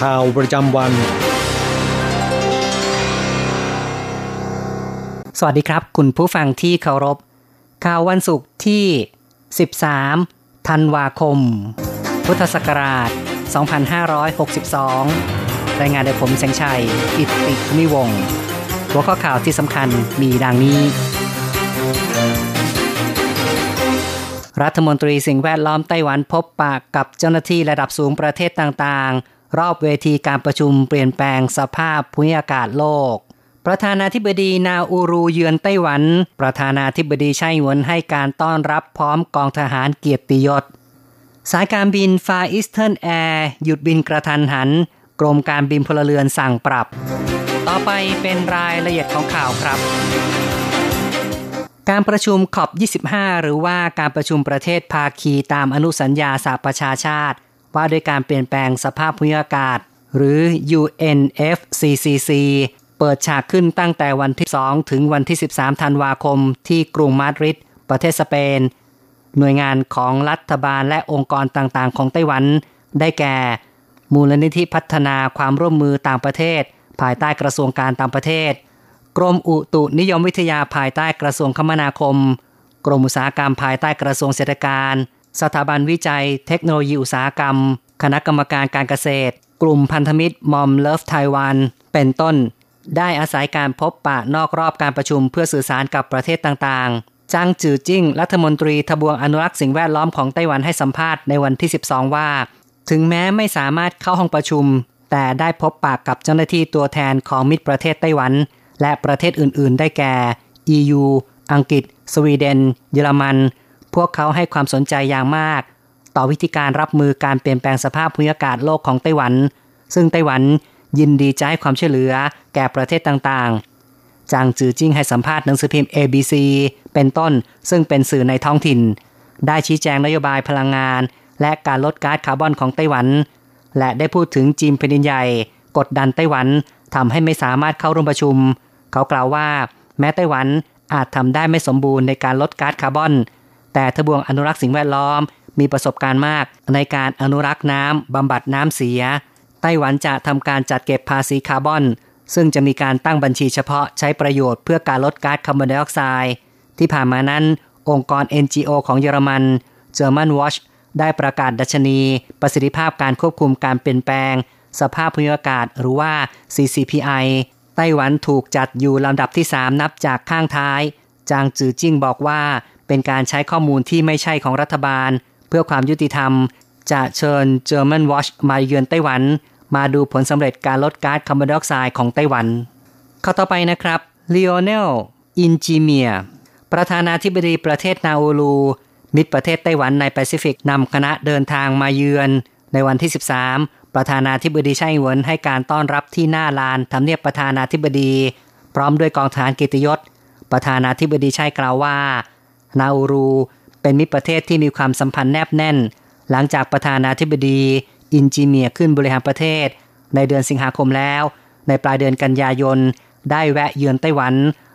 ข่าวประจำวัน สวัสดีครับ คุณผู้ฟังที่เคารพ ข่าววันศุกร์ที่ 13 ธันวาคม พุทธศักราช 2562 รายงานโดยผมแสงชัย อิตติมิวงหัวข้อข่าวที่สำคัญมีดังนี้ รัฐมนตรีสิ่งแวดล้อมไต้หวันพบปะกับเจ้าหน้าที่ระดับสูงประเทศต่างๆ รอบเวทีการประชุมเปลี่ยนแปลงสภาพภูมิอากาศโลก ประธานาธิบดีนาอูรูเยือนไต้หวัน ประธานาธิบดีไช่อิงเหวินให้การต้อนรับพร้อมกองทหารเกียรติยศ สายการบิน Far Eastern Air หยุดบินกระทันหัน กรมการบินพลเรือนสั่งปรับ ต่อไปเป็นรายละเอียดของข่าวครับการประชุมขอบ 25 หรือว่าการประชุมประเทศภาคีตามอนุสัญญาสหประชาชาติ ว่าด้วยการเปลี่ยนแปลงสภาพภูมิอากาศ หรือ UNFCCC เปิดฉากขึ้นตั้งแต่วันที่ 2 ถึงวันที่ 13 ธันวาคม ที่กรุงมาดริดประเทศสเปน หน่วยงานของรัฐบาลและองค์กรต่างๆ ของไต้หวัน ได้แก่ มูลนิธิพัฒนาความร่วมมือต่างประเทศ ภายใต้กระทรวงการต่างประเทศ กรมอุตุนิยมวิทยาภายใต้กระทรวงคมนาคม กรมอุตสาหกรรมภายใต้กระทรวงเศรษฐการ สถาบันวิจัยเทคโนโลยีอุตสาหกรรม คณะกรรมการการเกษตร กลุ่มพันธมิตรมอมเลิฟไต้หวันเป็นต้น ได้อาศัยการพบปะนอกรอบการประชุมเพื่อสื่อสารกับประเทศต่างๆจางจือจิ้งรัฐมนตรีทบวงอนุรักษ์สิ่งแวดล้อมของไต้หวันให้สัมภาษณ์ในวันที่ 12 ว่า ถึงแม้ไม่สามารถเข้าห้องประชุม แต่ได้พบปะกับเจ้าหน้าที่ตัวแทนของมิตรประเทศไต้หวัน และประเทศอื่นๆ ได้แก่ EU อังกฤษ สวีเดน เยอรมัน พวกเขาให้ความสนใจอย่างมาก ต่อวิธีการรับมือการเปลี่ยนแปลงสภาพภูมิอากาศโลกของไต้หวัน ซึ่งไต้หวันยินดีจะให้ความช่วยเหลือแก่ประเทศต่างๆ จางจือจิ้งให้สัมภาษณ์หนังสือพิมพ์ ABC เป็นต้น ซึ่งเป็นสื่อในท้องถิ่น ได้ชี้แจงนโยบายพลังงาน และการลดก๊าซคาร์บอนของไต้หวัน และได้พูดถึงจีนแผ่นดินใหญ่ กดดันไต้หวันทำให้ไม่สามารถเข้าร่วมประชุม เขากล่าวว่า แม้ไต้หวันอาจทำได้ไม่สมบูรณ์ในการลดก๊าซคาร์บอน แต่ทบวงอนุรักษ์สิ่งแวดล้อม มีประสบการณ์มาก ในการอนุรักษ์น้ำบำบัดน้ำเสีย ไต้หวันจะทำการจัดเก็บภาษีคาร์บอน ซึ่งจะมีการตั้งบัญชีเฉพาะใช้ประโยชน์เพื่อการลดก๊าซคาร์บอนไดออกไซด์ที่ผ่านมานั้น องค์กร NGO ของเยอรมัน German Watch ได้ประกาศดัชนีประสิทธิภาพการควบคุมการเปลี่ยนแปลง สภาพภูมิอากาศหรือว่า CCPI ไต้หวันถูกจัดอยู่ลำดับที่ 3 นับจากข้างท้าย จางจือจิ้งบอกว่า เป็นการใช้ข้อมูลที่ไม่ใช่ของรัฐบาล เพื่อความยุติธรรม จะเชิญ German Watch มาเยือนไต้หวัน มาดูผลสำเร็จการลดก๊าซคาร์บอนไดออกไซด์ของไต้หวันข่าวต่อไปนะครับลีโอเนลอินจิเมียประธานาธิบดีประเทศนาอูรูมิตรประเทศไต้หวันในแปซิฟิกนำคณะเดินทางมาเยือน ในวันที่ 13 ประธานาธิบดีไช่อิงเหวินให้การต้อนรับที่หน้าลานทำเนียบประธานาธิบดี พร้อมด้วยกองทหารเกียรติยศ ประธานาธิบดีไช่กล่าวว่า นาอูรู เป็นมิตรประเทศที่มีความสัมพันธ์แนบแน่น หลังจากประธานาธิบดี อินจิเมียขึ้นบริหารประเทศ ในเดือนสิงหาคมแล้ว ในปลายเดือนกันยายน ได้แวะเยือนไต้หวัน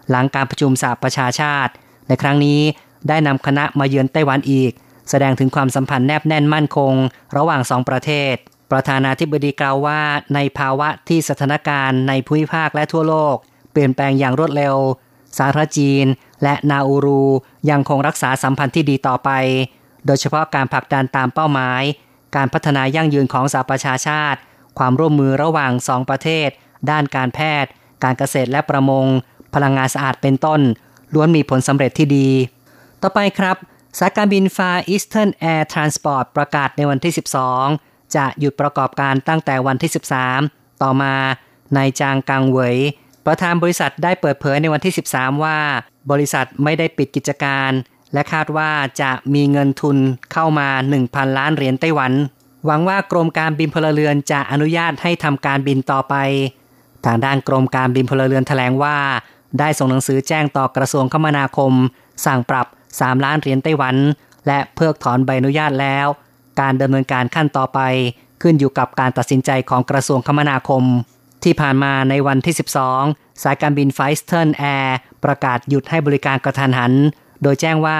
หลังการประชุมสหประชาชาติ ในครั้งนี้ได้นำคณะมาเยือนไต้หวันอีก แสดงถึงความสัมพันธ์แนบแน่นมั่นคง ระหว่างสองประเทศ ประธานาธิบดีกล่าวว่าในภาวะที่สถานการณ์ในภูมิภาคและทั่วโลก เปลี่ยนแปลงอย่างรวดเร็ว สาธารณจีน และนาอูรูยังคงรักษาสัมพันธ์ที่ดีต่อไป โดยเฉพาะการผลักดันตามเป้าหมาย การพัฒนายั่งยืนของสหประชาชาติ ความร่วมมือระหว่างสองประเทศ ด้านการแพทย์ การเกษตรและประมง พลังงานสะอาดเป็นต้น ล้วนมีผลสำเร็จที่ดี ต่อไปครับสายการบิน Far Eastern Air Transport ประกาศในวันที่ 12 จะหยุดประกอบการตั้งแต่วันที่ 13 ต่อมา นายจางกังเหวย ประธานบริษัทได้เปิดเผยในวันที่ 13 ว่า บริษัทไม่ได้ปิดกิจการ และคาดว่าจะมีเงินทุนเข้ามา 1,000 ล้านเหรียญไต้หวัน หวังว่ากรมการบินพลเรือนจะอนุญาตให้ทำการบินต่อไป ทางด้านกรมการบินพลเรือนแถลงว่า ได้ส่งหนังสือแจ้งต่อกระทรวงคมนาคม สั่งปรับ 3 ล้านเหรียญไต้หวัน และเพิกถอนใบอนุญาตแล้ว การดำเนินการขั้นต่อไป ขึ้นอยู่กับการตัดสินใจของกระทรวงคมนาคม ที่ผ่านมาในวันที่ 12 สายการบิน Far Eastern Airประกาศหยุดให้บริการกระทันหัน โดยแจ้งว่า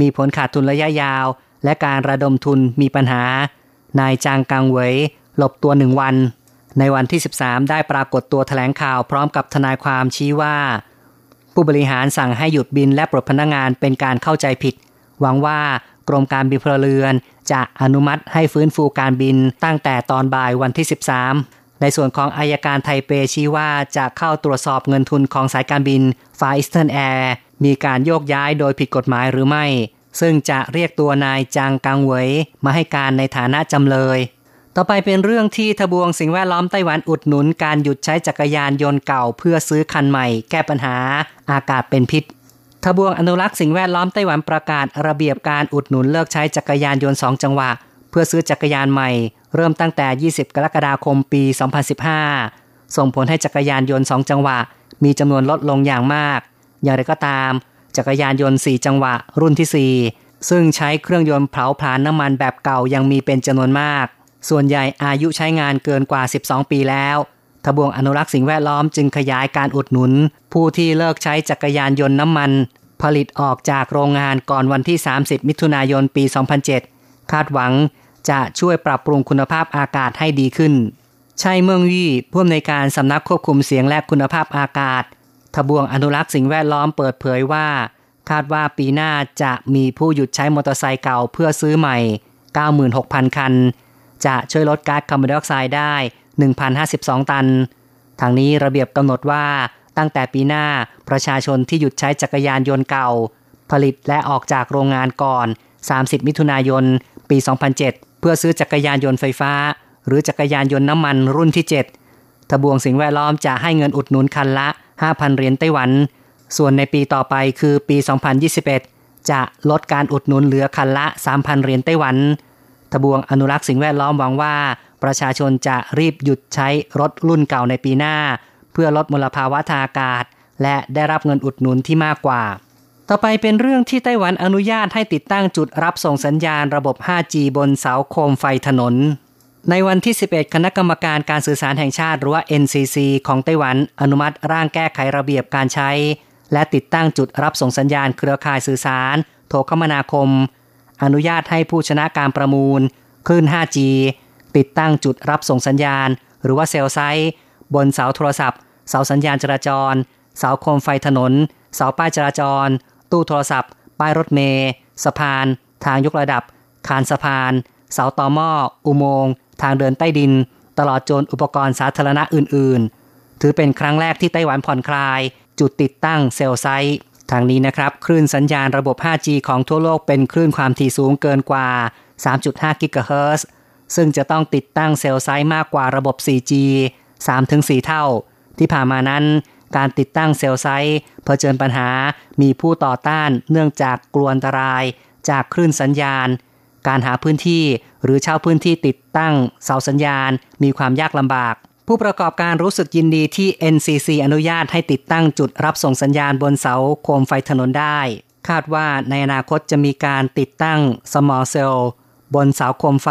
มีผลขาดทุนระยะยาว และการระดมทุนมีปัญหา นายจางกังเวยหลบตัวหนึ่งวัน ในวันที่ 13 ได้ปรากฏตัวแถลงข่าวพร้อมกับทนายความชี้ว่า ผู้บริหารสั่งให้หยุดบินและปลดพนักงานเป็นการเข้าใจผิด หวังว่ากรมการบินพลเรือน จะอนุมัติให้ฟื้นฟูการบินตั้งแต่ตอนบ่ายวันที่ 13 ในส่วนของอายการไทเปชี้ว่าจะเข้าตรวจสอบเงินทุนของสายการบิน Far Eastern Air มีการโยกย้ายโดยผิดกฎหมายหรือไม่ ซึ่งจะเรียกตัวนายจางกังเวยมาให้การในฐานะจำเลย ต่อไปเป็นเรื่องที่ทบวงสิ่งแวดล้อมไต้หวันอุดหนุนการหยุดใช้จักรยานยนต์เก่าเพื่อซื้อคันใหม่ แก้ปัญหาอากาศเป็นพิษทบวงอนุรักษ์สิ่งแวดล้อมไต้หวันประกาศระเบียบการอุดหนุนเลิกใช้จักรยานยนต์สองจังหวะ เพื่อซื้อจักรยานใหม่ เริ่มตั้งแต่ 20 กรกฎาคมปี 2015 ส่งผลให้จักรยานยนต์ 2 จังหวะ มีจำนวนลดลงอย่างมาก อย่างไรก็ตาม จักรยานยนต์ 4 จังหวะ รุ่นที่ 4 ซึ่งใช้เครื่องยนต์เผาผลาญน้ำมันแบบเก่ายังมีเป็นจำนวนมาก ส่วนใหญ่อายุใช้งานเกินกว่า 12 ปีแล้วทบวงอนุรักษ์สิ่งแวดล้อมจึงขยายการอุดหนุน ผู้ที่เลิกใช้จักรยานยนต์น้ำมัน ผลิตออกจากโรงงานก่อนวันที่ 30 มิถุนายนปี 2007 คาดหวัง จะช่วยปรับปรุงคุณภาพอากาศให้ดีขึ้น ชัยเมืองยี่ผู้อำนวยการสำนักควบคุมเสียงและคุณภาพอากาศ ทบวงอนุรักษ์สิ่งแวดล้อมเปิดเผยว่า คาดว่าปีหน้าจะมีผู้หยุดใช้มอเตอร์ไซค์เก่าเพื่อซื้อใหม่ 96,000 คัน จะช่วยลดก๊าซคาร์บอนไดออกไซด์ได้ 1,052 ตัน ทางนี้ระเบียบกำหนดว่าตั้งแต่ปีหน้าประชาชนที่หยุดใช้จักรยานยนต์เก่า ผลิตและออกจากโรงงานก่อน 30 มิถุนายน ปี 2007 เพื่อซื้อจักรยานยนต์ไฟฟ้า หรือจักรยานยนต์น้ำมันรุ่นที่ 7 ทบวงสิ่งแวดล้อมจะให้เงินอุดหนุนคันละ 5,000 เหรียญไต้หวัน ส่วนในปีต่อไปคือปี 2021 จะลดการอุดหนุนเหลือคันละ 3,000 เหรียญไต้หวัน ทบวงอนุรักษ์สิ่งแวดล้อมหวังว่า ประชาชนจะรีบหยุดใช้รถรุ่นเก่าในปีหน้า เพื่อลดมลภาวะทางอากาศ และได้รับเงินอุดหนุนที่มากกว่า ต่อไปเป็นเรื่องที่ไต้หวันอนุญาตให้ติดตั้งจุดรับส่งสัญญาณระบบ 5G บนเสาโคมไฟถนน ในวันที่ 11 คณะกรรมการการสื่อสารแห่งชาติหรือว่า NCC ของไต้หวันอนุมัติร่างแก้ไขระเบียบการใช้ และติดตั้งจุดรับส่งสัญญาณเครือข่ายสื่อสาร โทรคมนาคม อนุญาตให้ผู้ชนะการประมูลคลื่น 5G ติดตั้งจุดรับส่งสัญญาณ หรือว่าเซลไซต์ บนเสาโทรศัพท์ เสาสัญญาณจราจร เสาโคมไฟถนน เสาป้ายจราจร ตู้โทรศัพท์ ป้ายรถเมล์สะพาน ทางยกระดับ คานสะพาน เสาต่อหม้อ อุโมงค์ ทางเดินใต้ดิน ตลอดจนอุปกรณ์สาธารณะอื่น ๆ ถือเป็นครั้งแรกที่ไต้หวันผ่อนคลาย จุดติดตั้งเซลล์ไซต์ทางนี้นะครับ คลื่นสัญญาณระบบ 5G ของทั่วโลกเป็นคลื่นความถี่สูงเกินกว่า 3.5 กิกะเฮิรตซ์ ซึ่งจะต้องติดตั้งเซลล์ไซต์มากกว่าระบบ 4G 3-4 เท่า ที่ผ่านมานั้น การติดตั้งเซลล์ไซต์เผชิญปัญหามีผู้ต่อต้านเนื่องจากกลัวอันตราย จากคลื่นสัญญาณ การหาพื้นที่หรือเช่าพื้นที่ติดตั้งเสาสัญญาณ มีความยากลำบาก ผู้ประกอบการรู้สึกยินดีที่ NCC อนุญาตให้ติดตั้งจุดรับส่งสัญญาณบนเสาโคมไฟถนนได้ คาดว่าในอนาคตจะมีการติดตั้ง small cell บนเสาโคมไฟ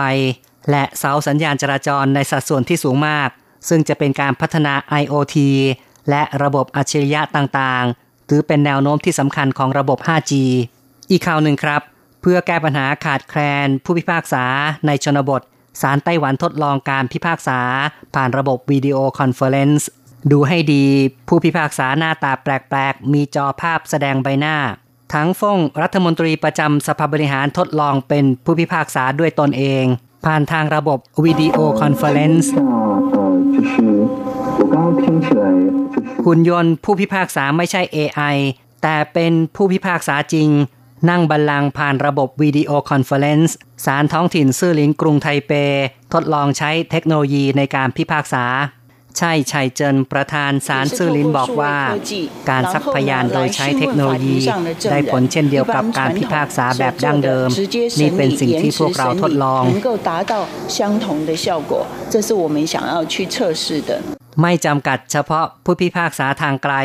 และเสาสัญญาณจราจรในสัดส่วนที่สูงมาก ซึ่งจะเป็นการพัฒนา IoT และระบบอัจฉริยะต่างๆ ถือเป็นแนวโน้มที่สำคัญของระบบ 5G อีกข่าวหนึ่งครับ เพื่อแก้ปัญหาขาดแคลน ผู้พิพากษาในชนบทศาลไต้หวันทดลองการพิพากษา ผ่านระบบ video conference ดูให้ดีผู้พิพากษาหน้าตาแปลกๆ มีจอภาพแสดงใบหน้า ถังฟ่งรัฐมนตรีประจำสภาบริหารทดลองเป็นผู้พิพากษาด้วยตนเอง ผ่านทางระบบ video conference หุ่นยนต์ผู้พิพากษาไม่ใช่ AI แต่เป็นผู้พิพากษาจริง นั่งบัลลังก์ผ่านระบบ video conference ศาลท้องถิ่นซื่อหลินกรุงไทเป ทดลองใช้เทคโนโลยีในการพิพากษา ใช่ชัยเจินประธานศาลซื่อลินบอกว่า การซักพยานโดยใช้เทคโนโลยี ได้ผลเช่นเดียวกับการพิพากษาแบบดั้งเดิม นี่เป็นสิ่งที่พวกเราทดลองไม่จำกัดเฉพาะผู้พิพากษาทางไกล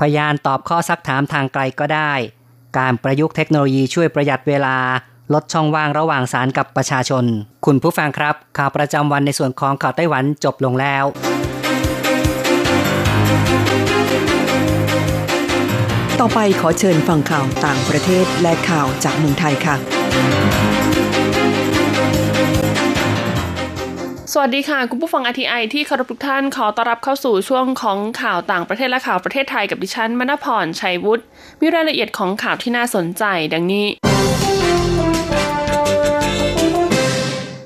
พยานตอบข้อซักถามทางไกลก็ได้ การประยุกต์เทคโนโลยีช่วยประหยัดเวลาลดช่องว่างระหว่างศาลกับประชาชน คุณผู้ฟังครับ ข่าวประจำวันในส่วนของข่าวไต้หวันจบลงแล้ว ต่อไปขอเชิญฟังข่าวต่างประเทศและข่าวจากเมืองไทยค่ะ สวัสดีค่ะ คุณผู้ฟังอทีไอที่เคารพทุกท่านขอต้อนรับเข้าสู่ช่วงของข่าวต่างประเทศและข่าวประเทศไทยกับดิฉันมณพรชัยวุฒิมีรายละเอียดของข่าวที่น่าสนใจดังนี้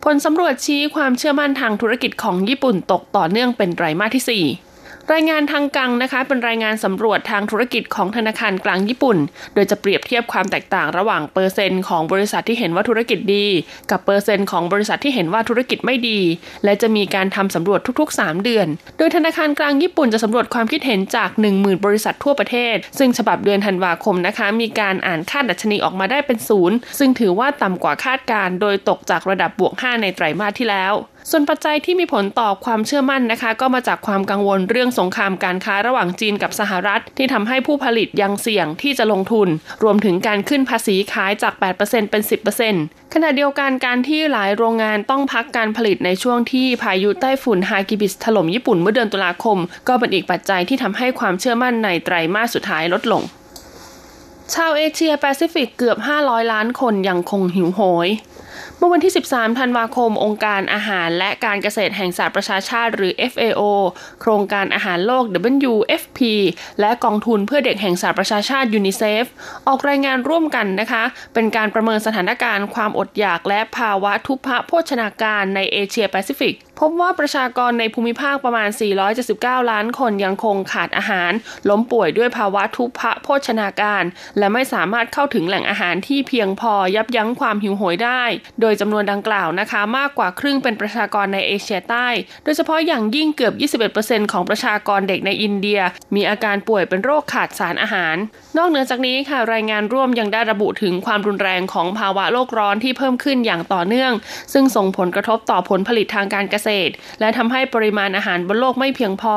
ผลสำรวจชี้ความเชื่อมั่นทางธุรกิจของญี่ปุ่นตกต่อเนื่องเป็นไตรมาสที่ 4 รายงานทางกังนะคะเป็นรายงานสำรวจทางธุรกิจของธนาคารกลางญี่ปุ่น โดยจะเปรียบเทียบความแตกต่างระหว่างเปอร์เซ็นต์ของบริษัทที่เห็นว่าธุรกิจดี กับเปอร์เซ็นต์ของบริษัทที่เห็นว่าธุรกิจไม่ดี และจะมีการทำสำรวจทุกๆ 3 เดือน โดยธนาคารกลางญี่ปุ่นจะสำรวจความคิดเห็นจาก 10,000 บริษัททั่วประเทศ ซึ่งฉบับเดือนธันวาคมนะคะ มีการอ่านค่าดัชนีออกมาได้เป็นศูนย์ซึ่งถือว่าต่ำกว่าคาดการ โดยตกจากระดับบวก 5 ในไตรมาสที่แล้ว ส่วนปัจจัยที่มีผลต่อความเชื่อมั่นนะคะ ก็มาจากความกังวลเรื่องสงครามการค้าระหว่างจีนกับสหรัฐ ที่ทำให้ผู้ผลิตยังเสี่ยงที่จะลงทุน รวมถึงการขึ้นภาษีขายจาก 8%เป็น 10%ขณะเดียวกันการที่หลายโรงงานต้องพักการผลิตในช่วงที่พายุใต้ฝุ่นฮากิบิสถล่มญี่ปุ่นเมื่อเดือนตุลาคม ก็เป็นอีกปัจจัยที่ทำให้ความเชื่อมั่นในไตรมาสสุดท้ายลดลง ชาวเอเชียแปซิฟิกเกือบ 500 ล้านคนยังคงหิวโหยเมื่อวันที่ 13 ธันวาคม องค์การอาหารและการเกษตรแห่งสหประชาชาติหรือ FAO โครงการอาหารโลก WFP และกองทุนเพื่อเด็กแห่งสหประชาชาติยูนิเซฟออกรายงานร่วมกันนะคะ เป็นการประเมินสถานการณ์ความอดอยากและภาวะทุพพโภชนาการในเอเชียแปซิฟิกพบว่าประชากรในภูมิภาคประมาณ 479 ล้านคนยังคงขาดอาหาร ล้มป่วยด้วยภาวะทุพพโภชนาการ และไม่สามารถเข้าถึงแหล่งอาหารที่เพียงพอยับยั้งความหิวโหยได้ โดดยจำนวนดังกล่าวนะคะ มากกว่าครึ่งเป็นประชากรในเอเชียใต้ โดยเฉพาะอย่างยิ่งเกือบ 21%ของประชากรเด็กในอินเดีย มีอาการป่วยเป็นโรคขาดสารอาหาร นอกเหนือจากนี้ค่ะรายงานร่วมยังได้ระบุถึงความรุนแรงของภาวะโลกร้อนที่เพิ่มขึ้นอย่างต่อเนื่อง ซึ่งส่งผลกระทบต่อผลผลิตทางการเกษตร และทำให้ปริมาณอาหารบนโลกไม่เพียงพอ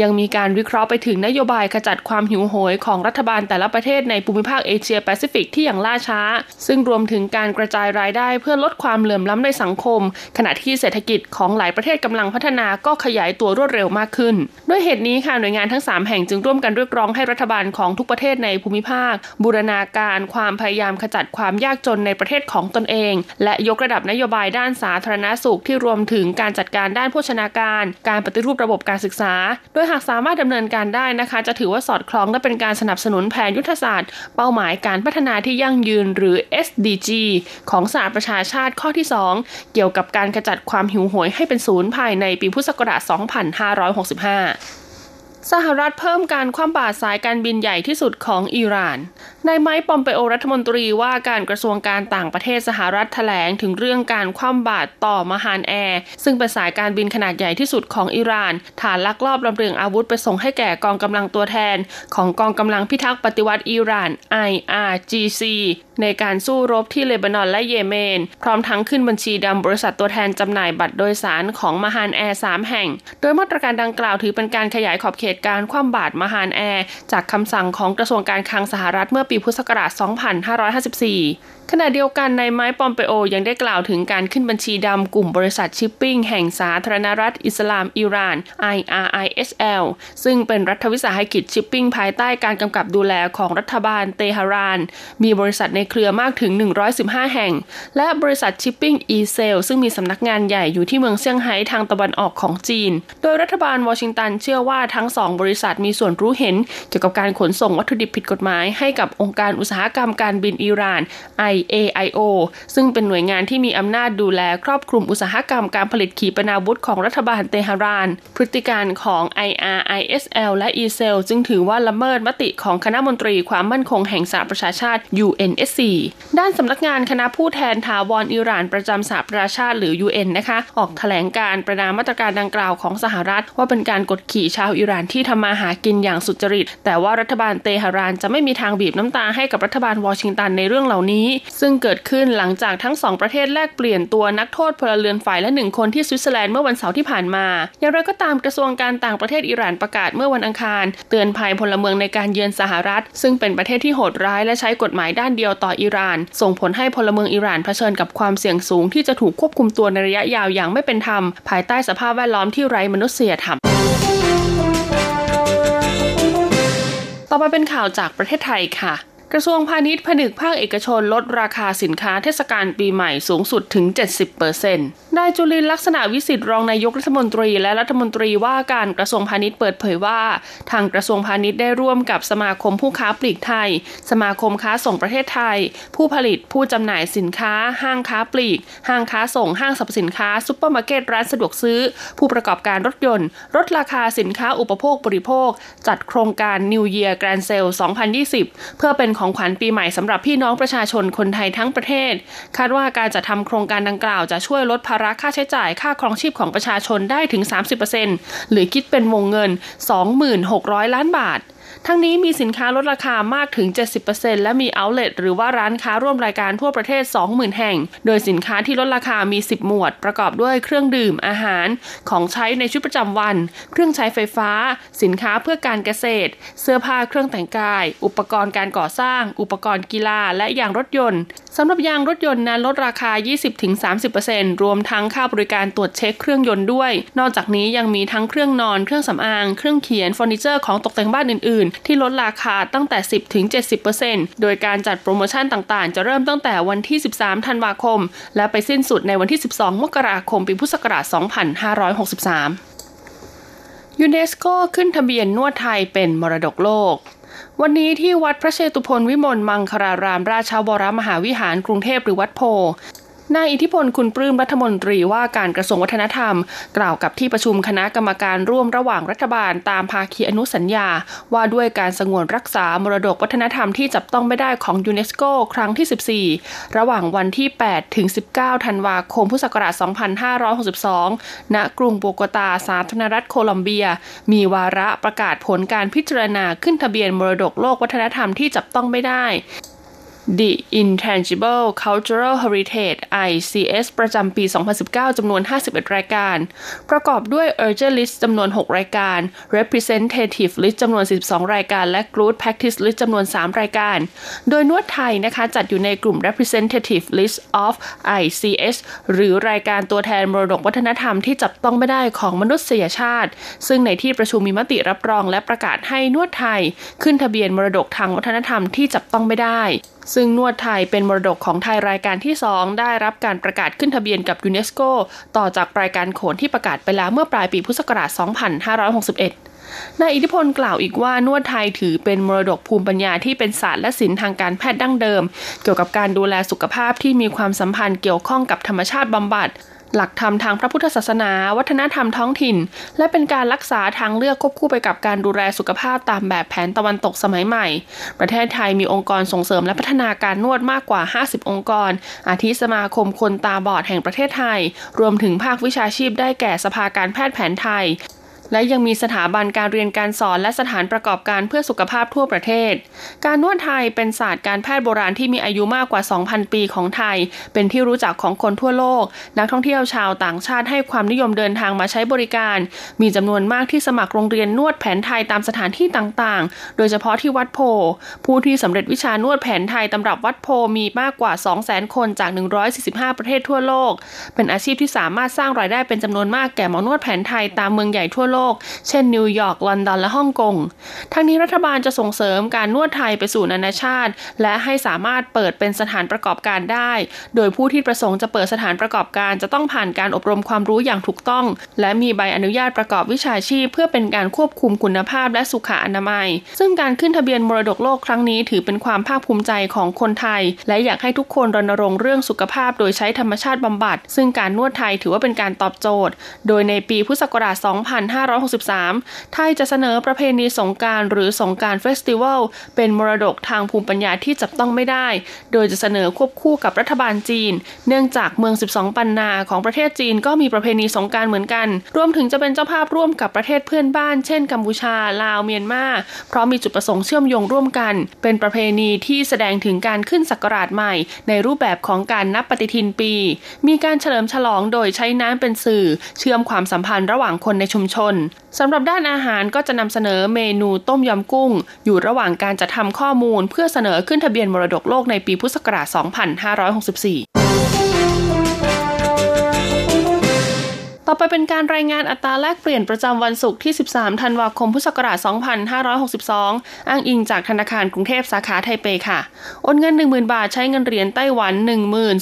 ยังมีการวิเคราะห์ไปถึงนโยบายขจัดความหิวโหยของรัฐบาลแต่ละประเทศในภูมิภาคเอเชียแปซิฟิกที่อย่างล่าช้า ซึ่งรวมถึงการกระจายรายได้เพื่อลดความเหลื่อมล้ำในสังคม ขณะที่เศรษฐกิจของหลายประเทศกำลังพัฒนาก็ขยายตัวรวดเร็วมากขึ้น ด้วยเหตุนี้ค่ะหน่วยงานทั้ง 3 แห่งจึงร่วมกันเรียกร้องให้รัฐบาลของทุกประเทศในภูมิภาค บูรณาการความพยายามขจัดความยากจนในประเทศของตนเอง และยกระดับนโยบายด้านสาธารณสุขที่รวมถึงการจัดการด้านโภชนาการ การปฏิรูประบบการศึกษา โดยหากสามารถดำเนินการได้นะคะ จะถือว่าสอดคล้องและเป็นการสนับสนุนแผนยุทธศาสตร์ เป้าหมายการพัฒนาที่ยั่งยืนหรือ SDG ของสหประชาชาติข้อที่ 2 เกี่ยวกับการขจัดความหิวโหยให้เป็นศูนย์ภายในปีพุทธศักราช 2565 สหรัฐเพิ่มการคว่ำบาตรสายการบินใหญ่ที่สุดของอิหร่านนายไมค์ปอมเปโอรัฐมนตรีว่าการกระทรวงการต่างประเทศสหรัฐแถลงถึงเรื่องการคว่ำบาตรต่อมาฮานแอร์ ซึ่งเป็นสายการบินขนาดใหญ่ที่สุดของอิหร่าน ฐานลักลอบลำเลียงอาวุธไปส่งให้แก่กองกำลังตัวแทน ของกองกำลังพิทักษ์ปฏิวัติอิหร่าน IRGC ในการสู้รบที่เลบานอนและเยเมน พร้อมทั้งขึ้นบัญชีดำบริษัทตัวแทนจำหน่ายบัตรโดยสารของมาฮานแอร์3แห่ง โดยมาตรการดังกล่าวถือเป็นการขยายขอบเขตการคว่ำบาตรมาฮานแอร์จากคำสั่งของกระทรวงการคลังสหรัฐเมื่อปีพุทธศักราช 2554 ขณะเดียวกันนายไมค์ปอมเปโอยังได้กล่าวถึงการขึ้นบัญชีดำกลุ่มบริษัทชิปปิ้งแห่งสาธารณรัฐอิสลามอิหร่าน IRISL ซึ่งเป็นรัฐวิสาหกิจชิปปิ้งภายใต้การกำกับดูแลของรัฐบาลเตหะราน มีบริษัทในเครือมากถึง 115 แห่ง และบริษัทชิปปิ้ง E-Sail ซึ่งมีสำนักงานใหญ่อยู่ที่เมืองเซี่ยงไฮ้ทางตะวันออกของจีน โดยรัฐบาลวอชิงตันเชื่อว่าทั้งสองบริษัทมีส่วนรู้เห็นเกี่ยวกับการขนส่งวัตถุดิบผิดกฎหมายให้กับองค์การอุตสาหกรรมการบินอิหร่าน IAIO ซึ่งเป็นหน่วยงานที่มีอำนาจดูแลครอบคลุมอุตสาหกรรมการผลิตขีปนาวุธของรัฐบาลเตหะราน พฤติการของ IRISL และ ESL จึงถือว่าละเมิดมติของคณะมนตรีความมั่นคงแห่งสหประชาชาติ UNSC ด้านสำนักงานคณะผู้แทนถาวรอิหร่านประจำสหประชาชาติหรือ UN นะคะ ออกแถลงการประนามมาตรการดังกล่าวของสหรัฐ ว่าเป็นการกดขี่ชาวอิหร่านที่ทำมาหากินอย่างสุจริต แต่ว่ารัฐบาลเตหะรานจะไม่มีทางบีบน้ำตาให้กับรัฐบาลวอชิงตันในเรื่องเหล่านี้ซึ่งเกิดขึ้นหลังจากทั้งสองประเทศแลกเปลี่ยนตัวนักโทษพลเรือนฝ่ายละหนึ่งคนที่สวิตเซอร์แลนด์เมื่อวันเสาร์ที่ผ่านมา อย่างไรก็ตามกระทรวงการต่างประเทศอิหร่านประกาศเมื่อวันอังคาร เตือนภัยพลเมืองในการเยือนสหรัฐ ซึ่งเป็นประเทศที่โหดร้ายและใช้กฎหมายด้านเดียวต่ออิหร่าน ส่งผลให้พลเมืองอิหร่านเผชิญกับความเสี่ยงสูงที่จะถูกควบคุมตัวในระยะยาวอย่างไม่เป็นธรรม ภายใต้สภาพแวดล้อมที่ไร้มนุษยธรรมต่อไปเป็นข่าวจากประเทศไทยค่ะ กระทรวงพาณิชย์ผนึกภาคเอกชนลดราคาสินค้าเทศกาลปีใหม่สูงสุดถึง 70%นายจุรินทร์ลักษณวิศิษฏ์รองนายกรัฐมนตรีและรัฐมนตรีว่าการกระทรวงพาณิชย์เปิดเผยว่า ทางกระทรวงพาณิชย์ได้ร่วมกับสมาคมผู้ค้าปลีกไทย สมาคมค้าส่งประเทศไทย ผู้ผลิตผู้จำหน่ายสินค้า ห้างค้าปลีก ห้างค้าส่งห้างสรรพสินค้าซุปเปอร์มาร์เก็ตร้านสะดวกซื้อ ผู้ประกอบการรถยนต์ลดราคาสินค้าอุปโภคบริโภค จัดโครงการ New Year Grand Sale 2020 เพื่อเป็นของขวัญปีใหม่สำหรับพี่น้องประชาชนคนไทยทั้งประเทศ คาดว่าการจัดทำโครงการดังกล่าวจะช่วยลดภาระค่าใช้จ่ายค่าครองชีพของประชาชนได้ถึง 30%หรือคิดเป็นวงเงิน 26,000 ล้านบาท ทั้งนี้มีสินค้าลดราคามากถึง 70%และมีเอาท์เลทหรือว่าร้านค้าร่วมรายการทั่วประเทศ 20,000 แห่ง โดยสินค้าที่ลดราคามี 10 หมวด ประกอบด้วยเครื่องดื่มอาหาร ของใช้ในชีวิตประจำวัน เครื่องใช้ไฟฟ้า สินค้าเพื่อการเกษตร เสื้อผ้าเครื่องแต่งกาย อุปกรณ์การก่อสร้าง อุปกรณ์กีฬา และยางรถยนต์สำหรับยางรถยนต์นั้นลดราคา 20-30%รวมทั้งค่าบริการตรวจเช็คเครื่องยนต์ด้วย นอกจากนี้ยังมีทั้งเครื่องนอน เครื่องสำอาง เครื่องเขียนเฟอร์นิเจอร์ของตกแต่งบ้านอื่นที่ลดราคาตั้งแต่ 10-70%โดยการจัดโปรโมชั่นต่างๆ จะเริ่มตั้งแต่วันที่ 13 ธันวาคม และไปสิ้นสุดในวันที่ 12 มกราคม ปีพุทธศักราช 2563 ยูเนสโกขึ้นทะเบียนนวดไทยเป็นมรดกโลกวันนี้ที่วัดพระเชตุพนวิมลมังคลารามราชวรมหาวิหารกรุงเทพหรือวัดโพธิ์ นายอิทธิพลคุณปลื้มรัฐมนตรีว่าการกระทรวงวัฒนธรรม กล่าวกับที่ประชุมคณะกรรมการร่วมระหว่างรัฐบาลตามภาคีอนุสัญญา ว่าด้วยการสงวนรักษามรดกวัฒนธรรมที่จับต้องไม่ได้ของยูเนสโกครั้งที่ 14 ระหว่างวันที่ 8 ถึง 19 ธันวาคม พุทธศักราช 2562 ณ กรุงโบโกตา สาธารณรัฐโคลอมเบีย มีวาระประกาศผลการพิจารณาขึ้นทะเบียนมรดกโลกวัฒนธรรมที่จับต้องไม่ได้ The Intangible Cultural Heritage ICS ประจำปี 2019 จำนวน 51 รายการ ประกอบด้วย Urgent List จำนวน 6 รายการ Representative List จำนวน 12 รายการ และ Good Practice List จำนวน 3 รายการ โดยนวดไทยนะคะจัดอยู่ในกลุ่ม Representative List of ICS หรือรายการตัวแทนมรดกวัฒนธรรมที่จับต้องไม่ได้ของมนุษยชาติ ซึ่งในที่ประชุมมีมติรับรองและประกาศให้นวดไทย ขึ้นทะเบียนมรดกทางวัฒนธรรมที่จับต้องไม่ได้ซึ่งนวดไทยเป็นมรดกของไทยรายการที่ 2 ได้รับการประกาศขึ้นทะเบียนกับยูเนสโก ต่อจากรายการโขนที่ประกาศไปแล้วเมื่อปลายปีพุทธศักราช 2561นายอิทธิพลกล่าวอีกว่านวดไทยถือเป็นมรดกภูมิปัญญาที่เป็นศาสตร์และศิลป์ทางการแพทย์ดั้งเดิม เกี่ยวกับการดูแลสุขภาพที่มีความสัมพันธ์เกี่ยวข้องกับธรรมชาติบำบัด หลักธรรมทางพระพุทธศาสนา วัฒนธรรมท้องถิ่น และเป็นการรักษาทางเลือกควบคู่ไปกับการดูแลสุขภาพตามแบบแผนตะวันตกสมัยใหม่ ประเทศไทยมีองค์กรส่งเสริมและพัฒนาการนวดมากกว่า 50 องค์กร อาทิสมาคมคนตาบอดแห่งประเทศไทย รวมถึงภาควิชาชีพได้แก่สภาการแพทย์แผนไทย และยังมีสถาบันการเรียนการสอนและสถานประกอบการเพื่อสุขภาพทั่วประเทศ การนวดไทยเป็นศาสตร์การแพทย์โบราณที่มีอายุมากกว่า 2,000 ปีของไทย เป็นที่รู้จักของคนทั่วโลก นักท่องเที่ยวชาวต่างชาติให้ความนิยมเดินทางมาใช้บริการ มีจำนวนมากที่สมัครโรงเรียนนวดแผนไทยตามสถานที่ต่างๆ โดยเฉพาะที่วัดโพ ผู้ที่สำเร็จวิชานวดแผนไทยตำรับวัดโพมีมากกว่า 200,000 คนจาก 145 ประเทศทั่วโลก เป็นอาชีพที่สามารถสร้างรายได้เป็นจำนวนมากแก่หมอนวดแผนไทยตามเมืองใหญ่ทั่วโลกเช่นนิวยอร์กลอนดอนและฮ่องกง ทั้งนี้รัฐบาลจะส่งเสริมการนวดไทยไปสู่นานาชาติ และให้สามารถเปิดเป็นสถานประกอบการได้ โดยผู้ที่ประสงค์จะเปิดสถานประกอบการจะต้องผ่านการอบรมความรู้อย่างถูกต้อง และมีใบอนุญาตประกอบวิชาชีพ เพื่อเป็นการควบคุมคุณภาพและสุขอนามัย ซึ่งการขึ้นทะเบียนมรดกโลกครั้งนี้ถือเป็นความภาคภูมิใจของคนไทย และอยากให้ทุกคนรณรงค์เรื่องสุขภาพ โดยใช้ธรรมชาติบำบัด ซึ่งการนวดไทยถือว่าเป็นการตอบโจทย์ โดยในปีพุทธศักราช2563 ไทยจะเสนอประเพณีสงกรานต์หรือสงกรานต์ Festival เป็นมรดกทางภูมิปัญญาที่จับต้องไม่ได้ โดยจะเสนอควบคู่กับรัฐบาลจีน เนื่องจากเมือง สิบสองปันนาของประเทศจีนก็มีประเพณีสงกรานต์เหมือนกัน รวมถึงจะเป็นเจ้าภาพร่วมกับประเทศเพื่อนบ้าน เช่นกัมพูชา ลาว เมียนมา เพราะมีจุดประสงค์เชื่อมโยงร่วมกัน เป็นประเพณีที่แสดงถึงการขึ้นศักราชใหม่ ในรูปแบบของการนับปฏิทินปี มีการเฉลิมฉลองโดยใช้น้ำเป็นสื่อ เชื่อมความสัมพันธ์ระหว่างคนในชุมชนสำหรับด้านอาหารก็จะนำเสนอเมนูต้มยำกุ้ง อยู่ระหว่างการจัดทำข้อมูล เพื่อเสนอขึ้นทะเบียนมรดกโลกในปีพุทธศักราช 2564 ต่อไปเป็นการรายงานอัตราแลกเปลี่ยนประจำวันศุกร์ที่ 13 ธันวาคม พุทธศักราช 2562 อ้างอิงจากธนาคารกรุงเทพสาขาไทเปค่ะ โอนเงิน 10,000 บาทใช้เงินเหรียญไต้หวัน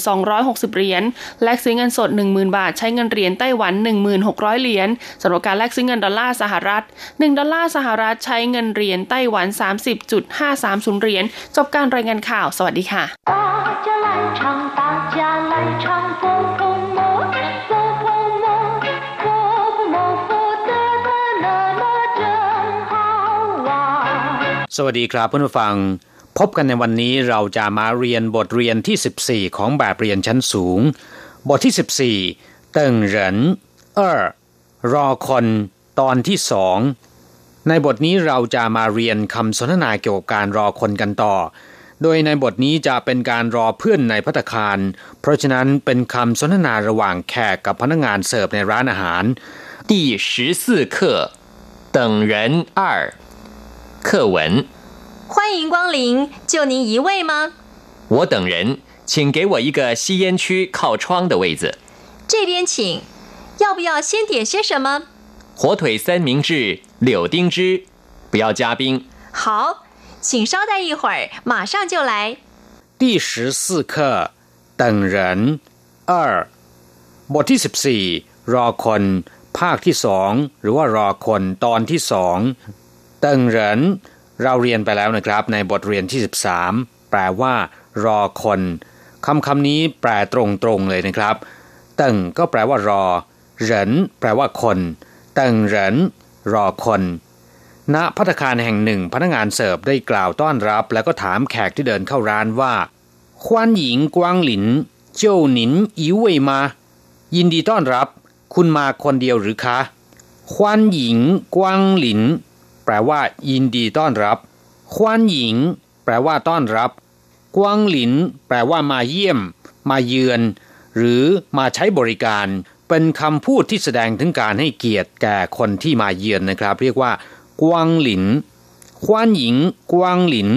1260 เหรียญ แลกซื้อเงินสด 10,000 บาทใช้เงินเหรียญไต้หวัน 1600 เหรียญสำหรับการแลกซื้อเงินดอลลาร์สหรัฐ 1 ดอลลาร์สหรัฐใช้เงินเหรียญไต้หวัน 30.530 เหรียญ จบการรายงานข่าว สวัสดีค่ะ สวัสดีครับเพื่อนผู้ฟัง พบกันในวันนี้เราจะมาเรียนบทเรียนที่ 14 ของแบบเรียนชั้นสูง บทที่ 14เติงเหรินเออรอคนตอนที่สองในบทนี้เราจะมาเรียนคำสนทนาเกี่ยวกับการรอคนกันต่อ โดยในบทนี้จะเป็นการรอเพื่อนในพัตคาร เพราะฉะนั้นเป็นคำสนทนาระหว่างแขกกับพนักงานเสิร์ฟในร้านอาหาร第十四课等人二 课文，欢迎光临，就您一位吗？我等人，请给我一个吸烟区靠窗的位子。这边请。要不要先点些什么？火腿三明治，柳丁汁，不要加冰。好，请稍待一会儿，马上就来。第十四课等人二บทที่สิบสี่รอคนภาคที่สองหรือว่ารอคนตอนที่สอง เติงเหรินเราเรียนไปแล้วนะครับ ในบทเรียนที่ 13 แปลว่า รอคนคำคำนี้แปลตรงๆเลยนะครับ เติงก็แปลว่ารอ เหรินแปลว่าคน เติงเหรินรอคนณพัตคารแห่งหนึ่งพนักงานเสิร์ฟได้กล่าวต้อนรับ แล้วก็ถามแขกที่เดินเข้าร้านว่าควันหญิงกวางหลิน เจ้าหนินอิวเวมา ยินดีต้อนรับ คุณมาคนเดียวหรือคะควันหญิงกวางหลิน แปลว่า ยินดีต้อนรับควนหญิง แปลว่าต้อนรับ กวางหลิน แปลว่ามาเยี่ยม มาเยือน หรือมาใช้บริการ เป็นคำพูดที่แสดงถึงการให้เกียรติแก่คนที่มาเยือนนะครับ เรียกว่า กวางหลินควนหญิง กวางหลิน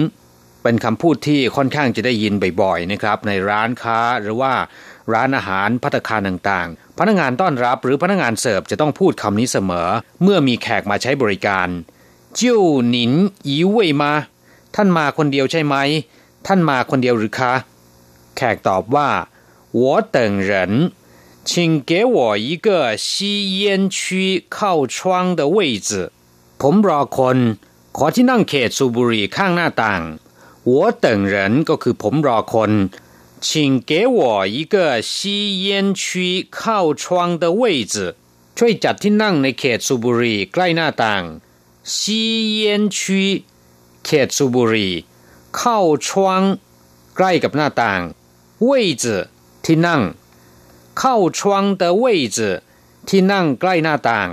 เป็นคำพูดที่ค่อนข้างจะได้ยินบ่อยๆนะครับ ในร้านค้าหรือว่าร้านอาหารพัตคารต่างๆ พนักงานต้อนรับหรือพนักงานเสิร์ฟจะต้องพูดคำนี้เสมอ เมื่อมีแขกมาใช้บริการ จิ้วหนินอีเว่ยมา ท่านมาคนเดียวใช่ไหม ท่านมาคนเดียวหรือคะ แขกตอบว่า我等人请给我一个吸烟区靠窗的位置ผมรอคน ขอที่นั่งเขตสูบบุหรี่ข้างหน้าต่าง我等人ก็คือผมรอคน请给我一个吸烟区靠窗的位置ช่วยจัดที่นั่งในเขตสูบบุหรี่ใกล้หน้าต่าง 吸烟区เขตสูบุรี靠窗ใกล้กับหน้าต่าง位置ที่นั่ง靠窗的位置ที่นั่งใกล้หน้าต่าง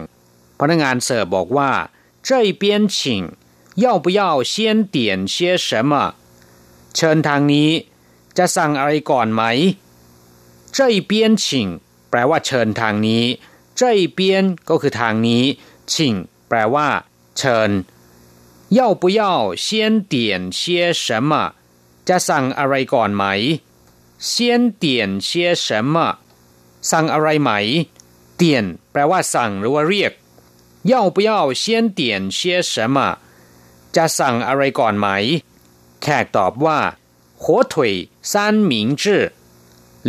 พนักงานเสิร์ฟบอกว่า这边请要不要先点些什么เชิญทางนี้ จะสั่งอะไรก่อนไหม这边请แปลว่าเชิญทางนี้这边ก็คือทางนี้请แปลว่า เชิญ要不要先点些什么จะสั่งอะไรก่อนไหม先点些什么สั่งอะไรไหมเตียนแปลว่าสั่งหรือว่าเรียก 要不要先点些什么จะสั่งอะไรก่อนไหม แขกตอบว่า火腿三明治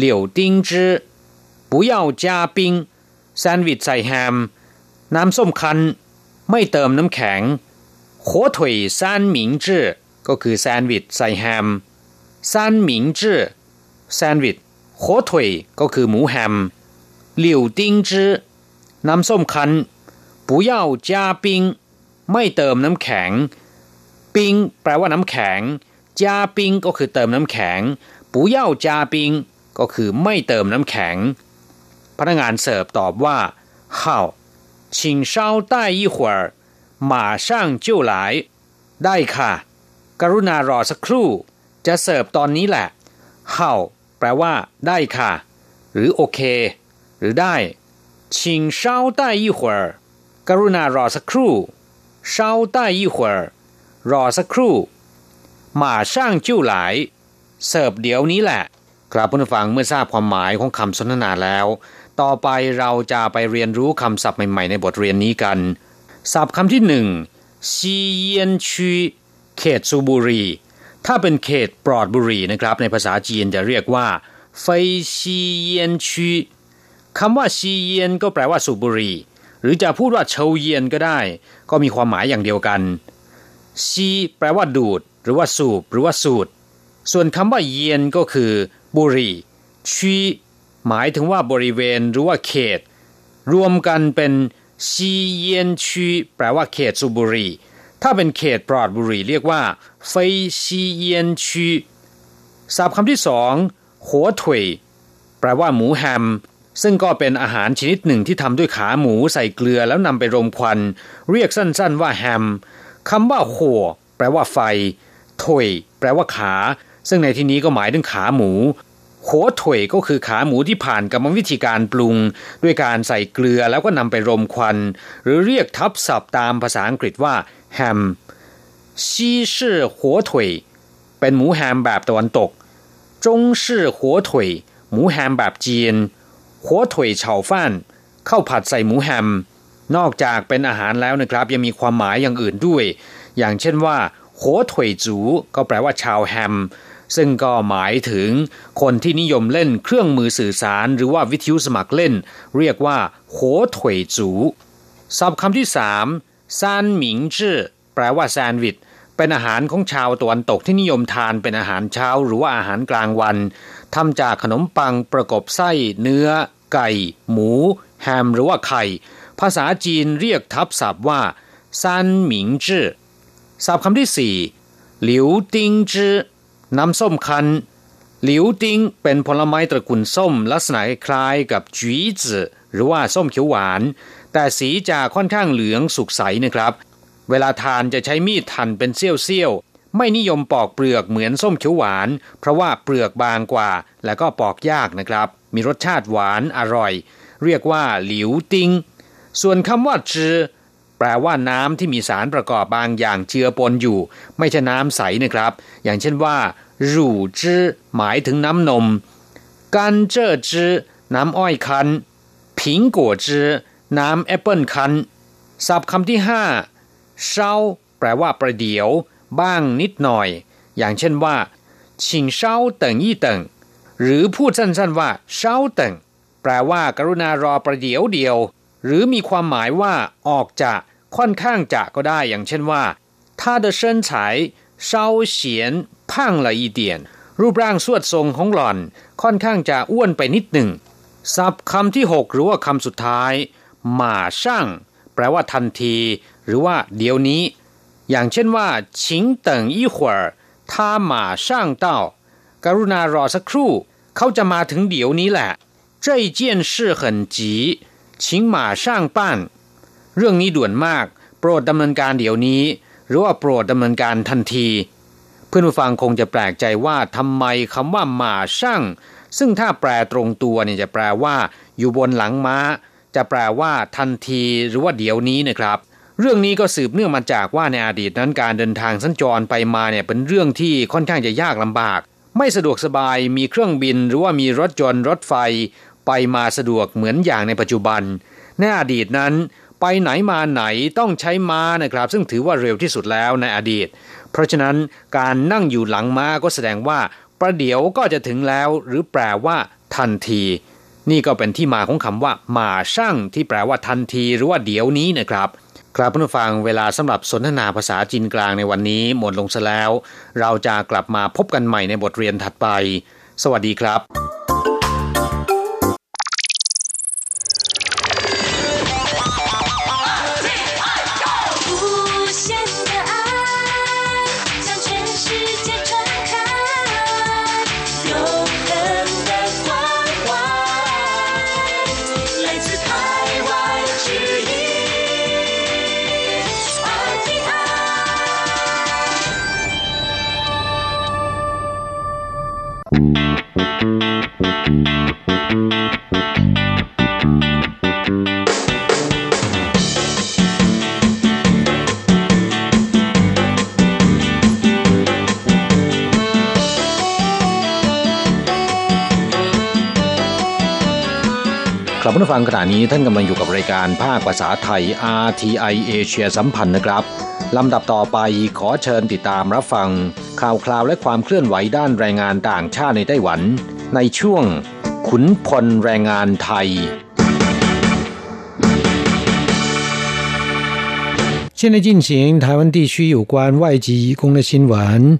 柳丁汁不要加冰แซนด์วิชใส่แฮม น้ำส้มคั้น ไม่เติมน้ำแข็ง火腿三明治ก็คือแซนด์วิชใส่แฮม三明治แซนด์วิช火腿ก็คือหมูแฮม柳丁汁น้ำส้มคั้น不要加冰ไม่เติมน้ำแข็ง ปิ้งแปลว่าน้ำแข็งจ้าปิ้งก็คือเติมน้ำแข็ง不要加冰ก็คือไม่เติมน้ำแข็ง พนักงานเสิร์ฟตอบว่า好 请稍待一会儿马上就来ได้ค่ะ กรุณารอสักครู่ จะเสิร์ฟตอนนี้แหละ好แปลว่า ได้ค่ะ หรือโอเค หรือได้请稍待一会儿กรุณารอสักครู่稍待一会儿รอสักครู่马上就来เสิร์ฟเดี๋ยวนี้แหละ ครับผู้ฟังเมื่อทราบความหมายของคำสนทนาแล้ว ต่อไปเราจะไปเรียนรู้คำศัพท์ใหม่ๆ ในบทเรียนนี้กัน ศัพท์คำที่หนึ่งซีเยียนชีเขตสูบุรี ถ้าเป็นเขตปลอดบุรีนะครับ ในภาษาจีนจะเรียกว่าเฟยซีเยียนชีคำว่าซีเยียนก็แปลว่าสูบุรี หรือจะพูดว่าเฉาเยียนก็ได้ ก็มีความหมายอย่างเดียวกันซีแปลว่าดูด หรือว่าสูบ หรือว่าสูดส่วนคำว่าเยียนก็คือ บุรีชี หมายถึงว่าบริเวณหรือว่าเขต รวมกันเป็นซีเยียนชีแปลว่าเขตสูบบุรี ถ้าเป็นเขตปลอดบุรีเรียกว่าเฟยซีเยียนชีศัพท์คำที่สองหัวถุยแปลว่าหมูแฮม ซึ่งก็เป็นอาหารชนิดหนึ่งที่ทำด้วยขาหมูใส่เกลือแล้วนำไปรมควัน เรียกสั้นๆว่าแฮมคำว่าหัวแปลว่าไฟถุยแปลว่าขา ซึ่งในที่นี้ก็หมายถึงขาหมู หัวถุยก็คือขาหมูที่ผ่านกรรมวิธีการปรุง ด้วยการใส่เกลือแล้วก็นำไปรมควัน หรือเรียกทับศัพท์ตามภาษาอังกฤษว่าแฮมซีชื่อหัวถุยเป็นหมูแฮมแบบตะวันตก จงชื่อหัวถุยหมูแฮมแบบจีน หัวถุยเฉาฟ่านข้าวผัดใส่หมูแฮม นอกจากเป็นอาหารแล้วนะครับ ยังมีความหมายอย่างอื่นด้วย อย่างเช่นว่าหัวถุยจูก็แปลว่าชาวแฮม ซึ่งก็หมายถึงคนที่นิยมเล่นเครื่องมือสื่อสาร หรือว่าวิทยุสมัครเล่น เรียกว่าหัวถุยจูศัพท์คำที่สามซานหมิงจื้อแปลว่าแซนด์วิชเป็นอาหารของชาวตะวันตกที่นิยมทานเป็นอาหารเช้า หรือว่าอาหารกลางวันทำจากขนมปังประกบไส้ เนื้อ ไก่ หมู แฮม หรือว่าไข่ ภาษาจีนเรียกทับศัพท์ว่าซานหมิงจื้อศัพท์คำที่สี่หลิวติงจื้อ น้ำส้มคั้นหลิวติงเป็นผลไม้ตระกูลส้มลักษณะคล้ายกับจีจื้อหรือว่าส้มเขียวหวาน แต่สีจะค่อนข้างเหลืองสุกใสนะครับ เวลาทานจะใช้มีดหั่นเป็นเสี้ยวๆ ไม่นิยมปอกเปลือกเหมือนส้มเขียวหวาน เพราะว่าเปลือกบางกว่า และก็ปอกยากนะครับ มีรสชาติหวานอร่อย เรียกว่าหลิวติงส่วนคำว่าจือ แปลว่าน้ำที่มีสารประกอบบางอย่างเจือปนอยู่ ไม่ใช่น้ำใสนะครับ อย่างเช่นว่ารูจื้อหมายถึงน้ำนมกันเจอจื้อน้ำอ้อยคั้นผิงกัวจื้อน้ำแอปเปิลคั้นศัพท์คำที่ห้าเช้าแปลว่าประเดี๋ยว บ้างนิดหน่อย อย่างเช่นว่าชิงเช้าเติ่งยี่เติ่งหรือพูดสั้นๆว่าเช้าเติ่งแปลว่า กรุณารอประเดี๋ยวเดียว หรือมีความหมายว่าออกจะ ค่อนข้างจะก็ได้อย่างเช่นว่า他的身材稍显胖了一点รูปร่างสวดทรงของหล่อน ค่อนข้างจะอ้วนไปนิดหนึ่งศัพท์คำที่หกหรือว่าคำสุดท้ายหมาช่างแปลว่าทันที หรือว่าเดี๋ยวนี้ อย่างเช่นว่าชิงเติ่งอีหว他马上到กรุณารอสักครู่ เขาจะมาถึงเดี๋ยวนี้แหละ这件事很急请马上办 เรื่องนี้ด่วนมาก โปรดดำเนินการเดี๋ยวนี้ หรือว่าโปรดดำเนินการทันที เพื่อนผู้ฟังคงจะแปลกใจว่าทำไมคำว่าหมาช่างซึ่งถ้าแปลตรงตัวเนี่ยจะแปลว่า อยู่บนหลังม้า จะแปลว่าทันทีหรือว่าเดี๋ยวนี้นะครับ เรื่องนี้ก็สืบเนื่องมาจากว่าในอดีตนั้นการเดินทางสัญจรไปมาเนี่ยเป็นเรื่องที่ค่อนข้างจะยากลำบาก ไม่สะดวกสบายมีเครื่องบินหรือว่ามีรถยนต์รถไฟ ไปมาสะดวกเหมือนอย่างในปัจจุบันในอดีตนั้น ไปไหนมาไหนต้องใช้ม้านะครับ ซึ่งถือว่าเร็วที่สุดแล้วในอดีต เพราะฉะนั้นการนั่งอยู่หลังม้าก็แสดงว่า ประเดี๋ยวก็จะถึงแล้ว หรือแปลว่า ทันที นี่ก็เป็นที่มาของคำว่า มาช่างที่แปลว่าทันที หรือว่าเดี๋ยวนี้นะครับครับผู้ฟังเวลาสำหรับสนทนาภาษาจีนกลางในวันนี้หมดลงซะแล้ว เราจะกลับมาพบกันใหม่ในบทเรียนถัดไป สวัสดีครับ ครับผู้ฟังขณะนี้ท่านกำลังอยู่กับรายการภาคภาษาไทย RTI เอเชียสัมพันธ์นะครับลำดับต่อไปขอเชิญติดตามรับฟัง ข่าวคราวและความเคลื่อนไหวด้านแรงงานต่างชาติในไต้หวัน ในช่วง ขุนพลแรงงานไทย现在进行台湾地区有关外籍移工的新闻。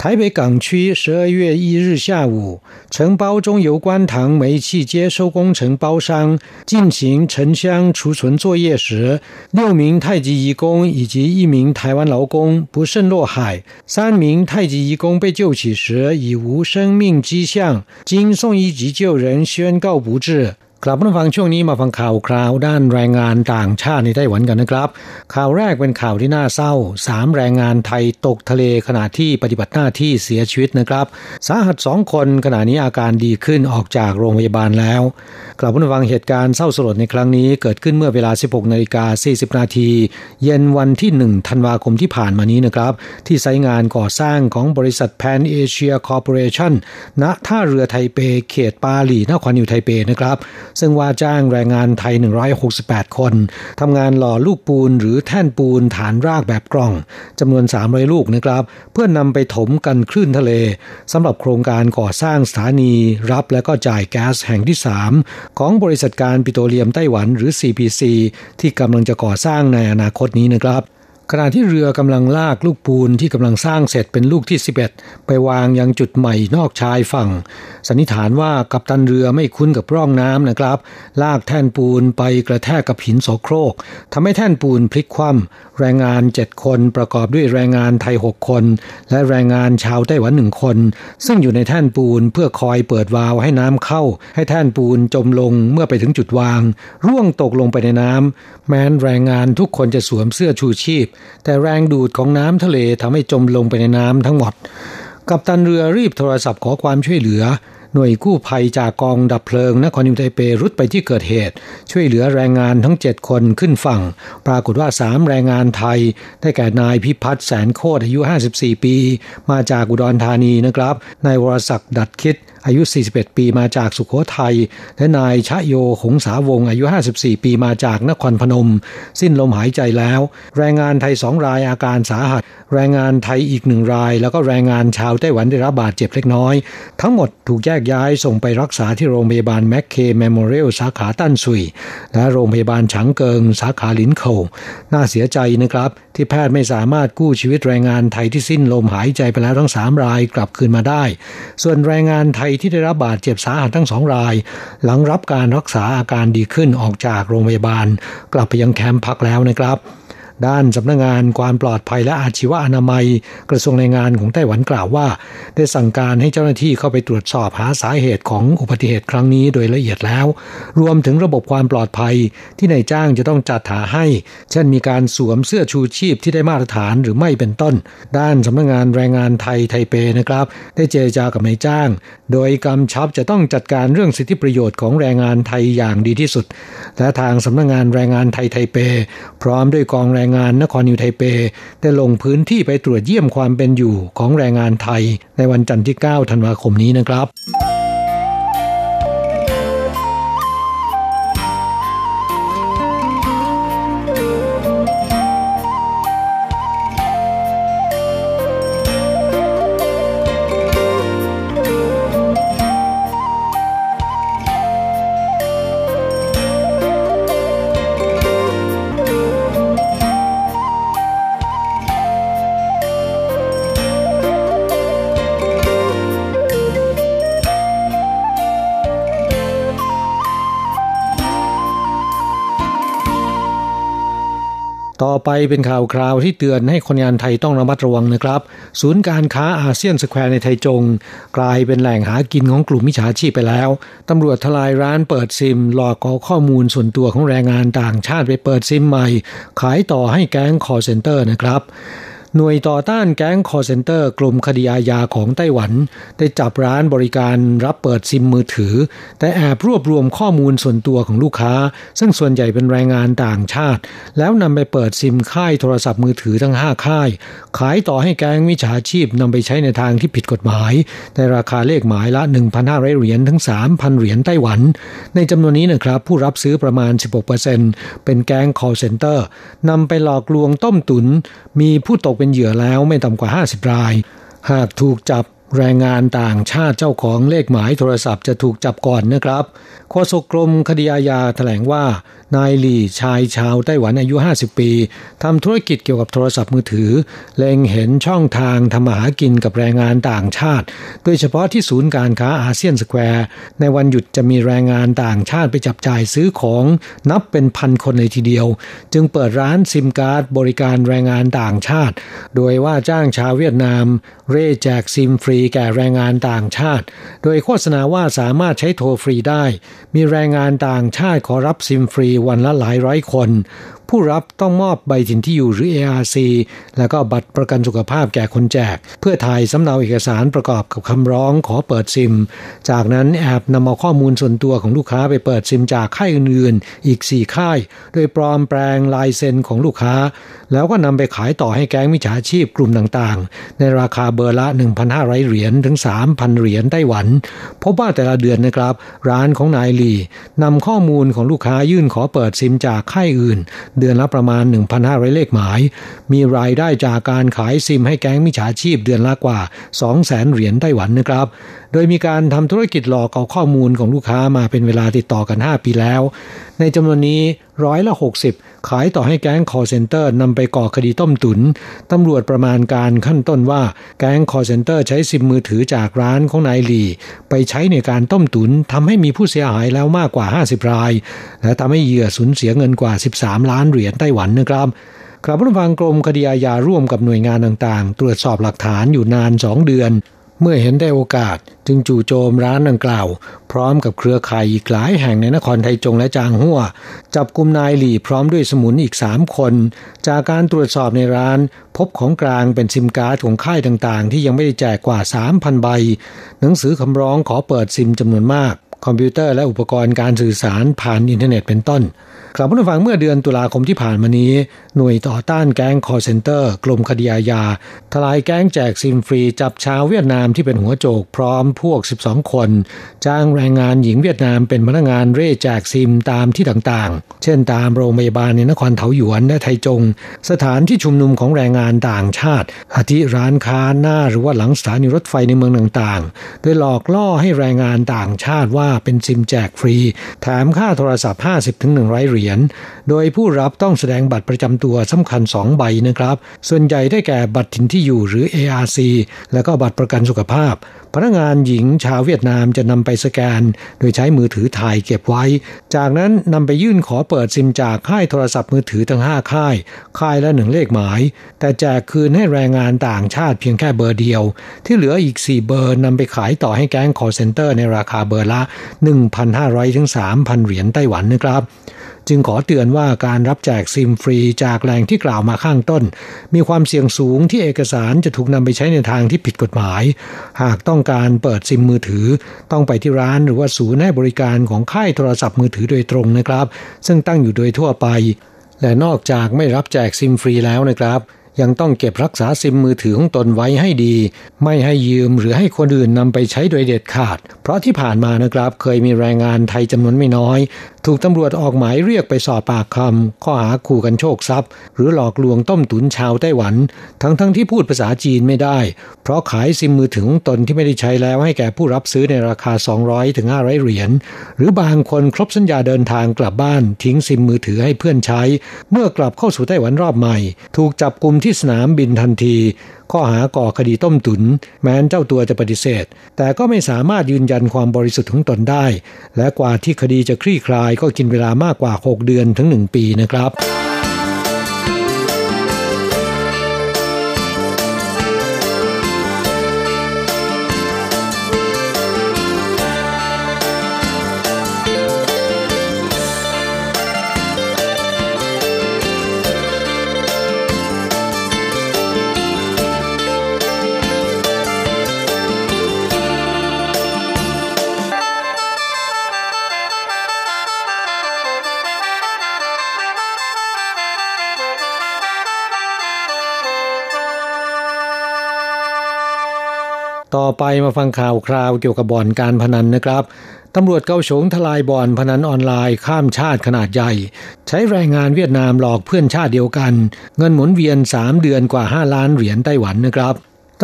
台北港区十二月一日下午，承包中油官塘煤气接收工程包商进行沉箱储存作业时，六名太极移工以及一名台湾劳工不慎落海。三名太极移工被救起时已无生命迹象，经送医急救，人宣告不治。 กลับมาฟังช่วงนี้มาฟังข่าวคราวด้านแรงงานต่างชาติในไต้หวันกันนะครับ ข่าวแรกเป็นข่าวที่น่าเศร้าสามแรงงานไทยตกทะเลขณะที่ปฏิบัติหน้าที่เสียชีวิตนะครับ สาหัสสองคนขณะนี้อาการดีขึ้นออกจากโรงพยาบาลแล้ว กลับมาฟังเหตุการณ์เศร้าสลดในครั้งนี้เกิดขึ้นเมื่อเวลา 16นาฬิกา40นาทีเย็นวันที่ 1 ธันวาคมที่ผ่านมานี้นะครับ ที่ไซต์งานก่อสร้างของบริษัท Pan Asia Corporation ณท่าเรือไทเปเขตปาหลี่นครนิวไทเปนะครับซึ่งว่าจ้างแรงงานไทย 168 คนทำงานหล่อลูกปูนหรือแท่นปูนฐานรากแบบกล่องจำนวน 300 ลูกนะครับ เพื่อนนำไปถมกันคลื่นทะเลสำหรับโครงการก่อสร้างสถานีรับและก็จ่ายแก๊สแห่งที่ 3 ของบริษัทการปิโตรเลียมไต้หวันหรือ CPC ที่กำลังจะก่อสร้างในอนาคตนี้นะครับ ขณะที่เรือกำลังลากลูกปูนที่กำลังสร้างเสร็จเป็นลูกที่ 11 ไปวางยังจุดใหม่นอกชายฝั่ง สันนิษฐานว่ากัปตันเรือไม่คุ้นกับร่องน้ำนะครับ ลากแท่นปูนไปกระแทกกับหินโสโครกทำให้แท่นปูนพลิกคว่ำแรงงาน 7 คนประกอบด้วยแรงงานไทย 6 คน และแรงงานชาวไต้หวันหนึ่งคน ซึ่งอยู่ในแท่นปูนเพื่อคอยเปิดวาล์วให้น้ำเข้า ให้แท่นปูนจมลงเมื่อไปถึงจุดวาง ร่วงตกลงไปในน้ำแม้นแรงงานทุกคนจะสวมเสื้อชูชีพแต่แรงดูดของน้ำทะเลทำให้จมลงไปในน้ำทั้งหมด กัปตันเรือรีบโทรศัพท์ขอความช่วยเหลือ หน่วยกู้ภัยจากกองดับเพลิงนครนิวไทเปรุดไปที่เกิดเหตุ ช่วยเหลือแรงงานทั้ง 7 คนขึ้นฝั่ง ปรากฏว่า 3 แรงงานไทย ได้แก่นายพิพัฒน์แสนโคตรอายุ 54 ปี มาจากอุดรธานีนะครับ นายวรศักดิ์ดัดคิด อายุ 41 ปีมาจากสุขโขทัย และนายชะโยหงสาวง อายุ 54 ปีมาจากนครพนม สิ้นลมหายใจแล้ว แรงงานไทยสองรายอาการสาหัส แรงงานไทยอีกหนึ่งราย แล้วก็แรงงานชาวไต้หวันได้รับบาดเจ็บเล็กน้อย ทั้งหมดถูกแยกย้ายส่งไปรักษาที่โรงพยาบาลแมคเคย์เมโมเรียลสาขาตั้นสุ่ย และโรงพยาบาลฉางเกิง สาขาหลินโข่ว น่าเสียใจนะครับ ที่แพทย์ไม่สามารถกู้ชีวิตแรงงานไทยที่สิ้นลมหายใจไปแล้วทั้งสามรายกลับคืนมาได้ ส่วนแรงงานไทยที่ได้รับบาดเจ็บสาหัสทั้งสองราย หลังรับการรักษาอาการดีขึ้นออกจากโรงพยาบาล กลับไปยังแคมป์พักแล้วนะครับ ด้านสำนักงานความปลอดภัยและอาชีวอนามัย กระทรวงแรงงานของไต้หวันกล่าวว่า ได้สั่งการให้เจ้าหน้าที่เข้าไปตรวจสอบหาสาเหตุของอุบัติเหตุครั้งนี้โดยละเอียดแล้ว รวมถึงระบบความปลอดภัยที่นายจ้างจะต้องจัดหาให้ เช่นมีการสวมเสื้อชูชีพที่ได้มาตรฐานหรือไม่เป็นต้น ด้านสำนักงงานแรงงานไทยไทเปนะครับ ได้เจรจากับนายจ้าง โดยกำชับจะต้องจัดการเรื่องสิทธิประโยชน์ของแรงงานไทยอย่างดีที่สุด และทางสำนักงงานแรงงานไทยไทเป พร้อมด้วยกองแรงงานนครนิวไทเป ได้ลงพื้นที่ไปตรวจเยี่ยมความเป็นอยู่ของแรงงานไทย ในวันจันทร์ที่ 9 ธันวาคมนี้นะครับ ไปเป็นข่าวคราวที่เตือนให้คนงานไทยต้องระมัดระวังนะครับ ศูนย์การค้าอาเซียนสแควร์ในไทจง กลายเป็นแหล่งหากินของกลุ่มมิจฉาชีพไปแล้ว ตำรวจทลายร้านเปิดซิม หลอกเอาข้อมูลส่วนตัวของแรงงานต่างชาติไปเปิดซิมใหม่ ขายต่อให้แก๊งคอลเซ็นเตอร์นะครับ หน่วยต่อต้านแก๊งคอร์เซนเตอร์ กลุ่มคดีอาญาของไต้หวัน ได้จับร้านบริการรับเปิดซิมมือถือ แต่แอบรวบรวมข้อมูลส่วนตัวของลูกค้า ซึ่งส่วนใหญ่เป็นแรงงานต่างชาติ แล้วนำไปเปิดซิมค่ายโทรศัพท์มือถือทั้ง 5 ค่าย ขายต่อให้แก๊งมิจฉาชีพนำไปใช้ในทางที่ผิดกฎหมาย ในราคาเลขหมายละ 1,500 เหรียญถึง 3,000 เหรียญไต้หวัน ในจำนวนนี้นะครับผู้รับซื้อประมาณ 16%เป็นแก๊งคอลเซ็นเตอร์นำไปหลอกลวงต้มตุ๋นมีผู้ตกเป็นเหยื่อแล้วไม่ต่ำกว่า 50 ราย หากถูกจับแรงงานต่างชาติเจ้าของเลขหมายโทรศัพท์จะถูกจับก่อนนะครับโฆษกกรมคดีอาญาแถลงว่า นายหลี่ชายชาวไต้หวันอายุ 50 ปีทำธุรกิจเกี่ยวกับโทรศัพท์มือถือ เล็งเห็นช่องทางทำมาหากินกับแรงงานต่างชาติ โดยเฉพาะที่ศูนย์การค้าอาเซียนสแควร์ ในวันหยุดจะมีแรงงานต่างชาติไปจับจ่ายซื้อของนับเป็นพันคนเลยทีเดียว จึงเปิดร้านซิมการ์ดบริการแรงงานต่างชาติ โดยว่าจ้างชาวเวียดนาม เร่แจกซิมฟรีแก่แรงงานต่างชาติ โดยโฆษณาว่าสามารถใช้โทรฟรีได้ มีแรงงานต่างชาติขอรับซิมฟรีวันละหลายร้อยคน ผู้รับต้องมอบใบถิ่นที่อยู่หรือ ARC แล้วก็บัตรประกันสุขภาพแก่คนแจก เพื่อถ่ายสำเนาเอกสารประกอบกับคำร้องขอเปิดซิม จากนั้นแอบนำเอาข้อมูลส่วนตัวของลูกค้าไปเปิดซิมจากค่ายอื่นๆอีก 4 ค่าย โดยปลอมแปลงลายเซ็นของลูกค้า แล้วก็นำไปขายต่อให้แก๊งมิจฉาชีพกลุ่มต่างๆ ในราคาเบอร์ละ 1,500 เหรียญถึง 3,000 เหรียญไต้หวัน พบว่าแต่ละเดือนนะครับ ร้านของนายหลี่นำข้อมูลของลูกค้ายื่นขอเปิดซิมจากค่ายอื่นเดือนละประมาณ 1,500 เลขหมาย มีรายได้จากการขายซิมให้แก๊งมิจฉาชีพเดือนละกว่า 200,000 เหรียญไต้หวันนะครับ โดยมีการทำธุรกิจหลอกเอาข้อมูลของลูกค้ามาเป็นเวลาติดต่อกัน 5 ปีแล้ว ในจำนวนนี้ ร้อยละ 60 ขายต่อให้แก๊งคอลเซ็นเตอร์นำไปก่อคดีต้มตุ๋น ตำรวจประมาณการขั้นต้นว่าแก๊งคอร์เซนเตอร์ใช้ซิมมือถือจากร้านของนายหลีไปใช้ในการต้มตุนทำให้มีผู้เสียหายแล้วมากกว่า 50 ราย และทำให้เหยื่อสูญเสียเงินกว่า 13 ล้านเหรียญไต้หวันนะครับครับผู้ฟังกรมคดีอาญาร่วมกับหน่วยงานต่างๆ ตรวจสอบหลักฐานอยู่นาน 2 เดือน เมื่อเห็นได้โอกาสจึงจู่โจมร้านดังกล่าว พร้อมกับเครือข่ายอีกหลายแห่งในนครไทจงและจางหัวจับกลุ่มนายหลี่พร้อมด้วยสมุนอีก3คน จากการตรวจสอบในร้าน พบของกลางเป็นซิมการ์ดของค่ายต่างๆ ที่ยังไม่ได้แจกกว่า 3,000 ใบ หนังสือคำร้องขอเปิดซิมจำนวนมาก คอมพิวเตอร์และอุปกรณ์การสื่อสารผ่านอินเทอร์เน็ตเป็นต้น กลับมาฟังเมื่อเดือนตุลาคมที่ผ่านมานี้ หน่วยต่อต้านแก๊งคอร์เซนเตอร์ กลุ่มคดีอาญาทลายแก๊งแจกซิมฟรีจับชาวเวียดนามที่เป็นหัวโจกพร้อมพวก 12 คน จ้างแรงงานหญิงเวียดนามเป็นพนักงานเร่แจกซิมตามที่ต่างๆ เช่นตามโรงพยาบาลในนครเทาหยวนและไทจง สถานที่ชุมนุมของแรงงานต่างชาติ อาทิร้านค้าหน้าหรือว่าหลังสถานีรถไฟในเมืองต่างๆ โดยหลอกล่อให้แรงงานต่างชาติว่าเป็นซิมแจกฟรี แถมค่าโทรศัพท์ 50-100เหรียรียญ โดยผู้รับต้องแสดงบัตรประจำตัวสำคัญ 2 ใบนะครับ ส่วนใหญ่ได้แก่บัตรถิ่นที่อยู่หรือ ARC และก็บัตรประกันสุขภาพ พนักงานหญิงชาวเวียดนามจะนำไปสแกน โดยใช้มือถือถ่ายเก็บไว้ จากนั้นนำไปยื่นขอเปิดซิมจากค่ายโทรศัพท์มือถือทั้ง 5 ค่าย ค่ายละหนึ่งเลขหมาย แต่แจกคืนให้แรงงานต่างชาติเพียงแค่เบอร์เดียว ที่เหลืออีก 4 เบอร์นำไปขายต่อให้แก๊งคอลเซ็นเตอร์ในราคาเบอร์ละ 1,500ถึง3,000 เหรียญไต้หวันนะครับ จึงขอเตือนว่าการรับแจกซิมฟรีจากแหล่งที่กล่าวมาข้างต้น มีความเสี่ยงสูงที่เอกสารจะถูกนำไปใช้ในทางที่ผิดกฎหมาย หากต้องการเปิดซิมมือถือ ต้องไปที่ร้านหรือว่าศูนย์ให้บริการของค่ายโทรศัพท์มือถือโดยตรงนะครับ ซึ่งตั้งอยู่โดยทั่วไป และนอกจากไม่รับแจกซิมฟรีแล้วนะครับยังต้องเก็บรักษาซิมมือถือของตนไว้ให้ดี ไม่ให้ยืมหรือให้คนอื่นนำไปใช้โดยเด็ดขาด เพราะที่ผ่านมานะครับเคยมีแรงงานไทยจำนวนไม่น้อยถูกตำรวจออกหมายเรียกไปสอบปากคำข้อหาขู่กันโชคทรัพย์ หรือหลอกลวงต้มตุนชาวไต้หวัน ทั้งๆทที่พูดภาษาจีนไม่ได้ เพราะขายซิมมือถือของตนที่ไม่ได้ใช้แล้วให้แก่ผู้รับซื้อในราคา 200ถึง500เหรียญหรือบางคนครบสัญญาเดินทางกลับบ้าน ทิ้งซิมมือถือให้เพื่อนใช้ เมื่อกลับเข้าสู่ไต้หวันรอบใหม่ ถูกจับกลุ่มที่สนามบินทันที ข้อหาก่อคดีต้มตุน แม้นเจ้าตัวจะปฏิเสธ แต่ก็ไม่สามารถยืนยันความบริสุทธิ์ของตนได้ และกว่าที่คดีจะคลี่คลายก็กินเวลามากกว่า 6 เดือนถึง 1 ปีนะครับ ต่อไปมาฟังข่าวคราวเกี่ยวกับบ่อนการพนันนะครับตำรวจเกาฉงทลายบ่อนพนันออนไลน์ข้ามชาติขนาดใหญ่ ใช้แรงงานเวียดนามหลอกเพื่อนชาติเดียวกัน เงินหมุนเวียน 3 เดือนกว่า 5 ล้านเหรียญไต้หวันนะครับ